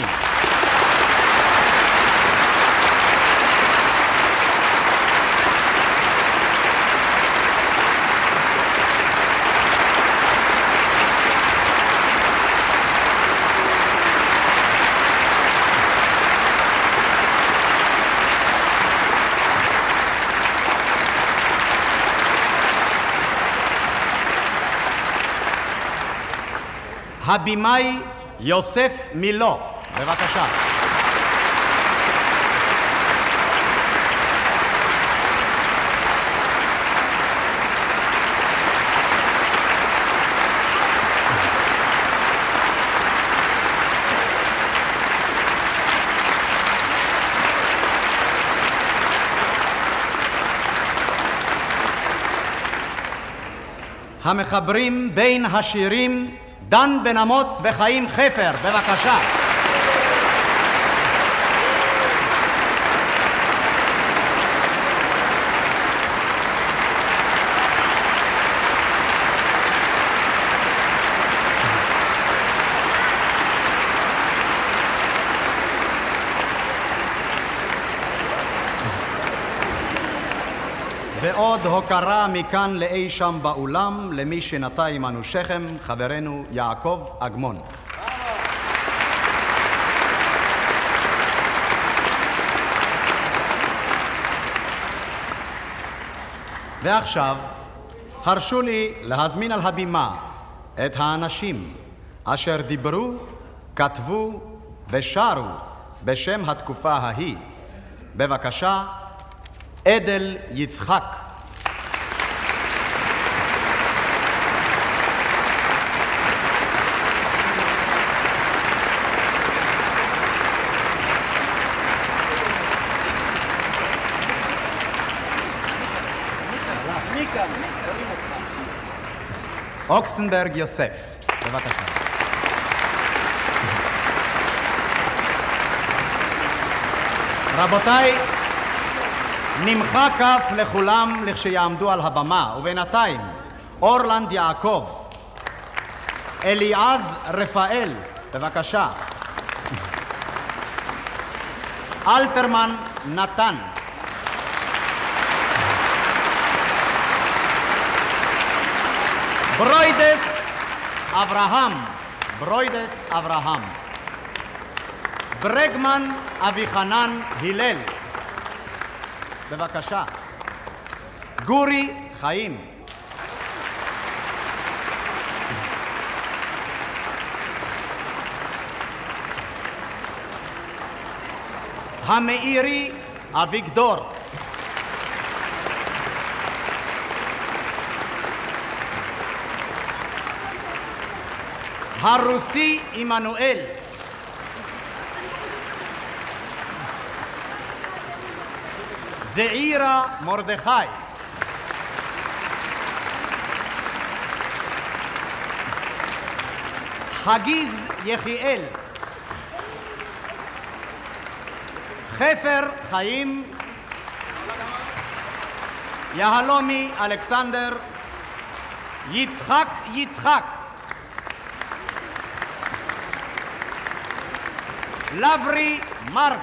הבמאי יוסף מילו. בבקשה. המחברים בין השירים דן בן אמוץ וחיים חפר, בבקשה. ועוד הוקרה מכאן לאי שם באולם למי שנטע עמנו שכם, חברנו יעקב אגמון. ועכשיו, הרשו לי להזמין על הבימה את האנשים אשר דיברו, כתבו ושרו בשם התקופה ההיא. בבקשה, עדל יצחק. אוקסנברג יוסף, בבקשה. רבותיי, נמחא כף לכולם לכשיעמדו על הבמה, ובינתיים אורלנד יעקב, אליעז רפאל, בבקשה. אלתרמן נתן. ברוידס אברהם, ברוידס אברהם. ברגמן אביחנן הלל. בבקשה. גורי חיים. המאירי אביגדור. הרוסי עמנואל. זעירה מרדכי. חגיז יחיאל. חפר חיים. יהלומי אלכסנדר. יצחק יצחק. לברי מרק.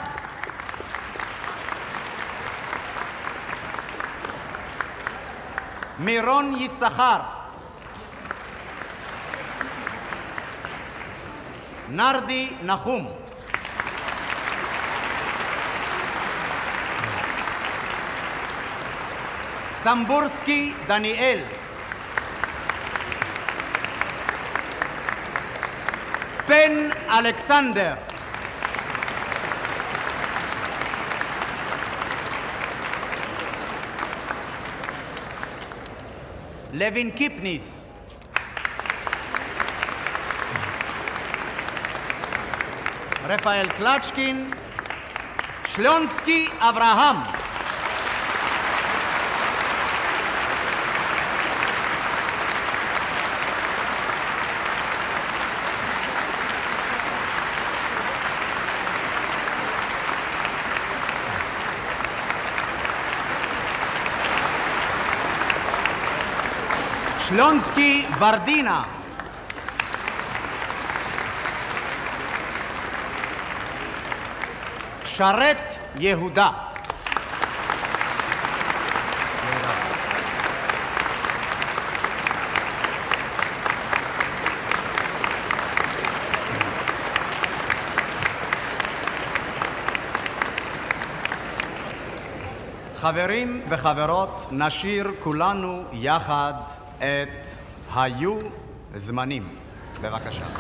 מירון יששכר. נרדי נחום. סמבורסקי דניאל. פן אלכסנדר. לוין קיפניס. רפאל קלצ'קין. שלונסקי אברהם. שלונסקי ורדינה. שרת יהודה. חברים וחברות, נשיר כולנו יחד את היו זמנים. בבקשה.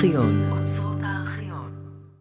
כל ישראל, אוצרות הארכיון.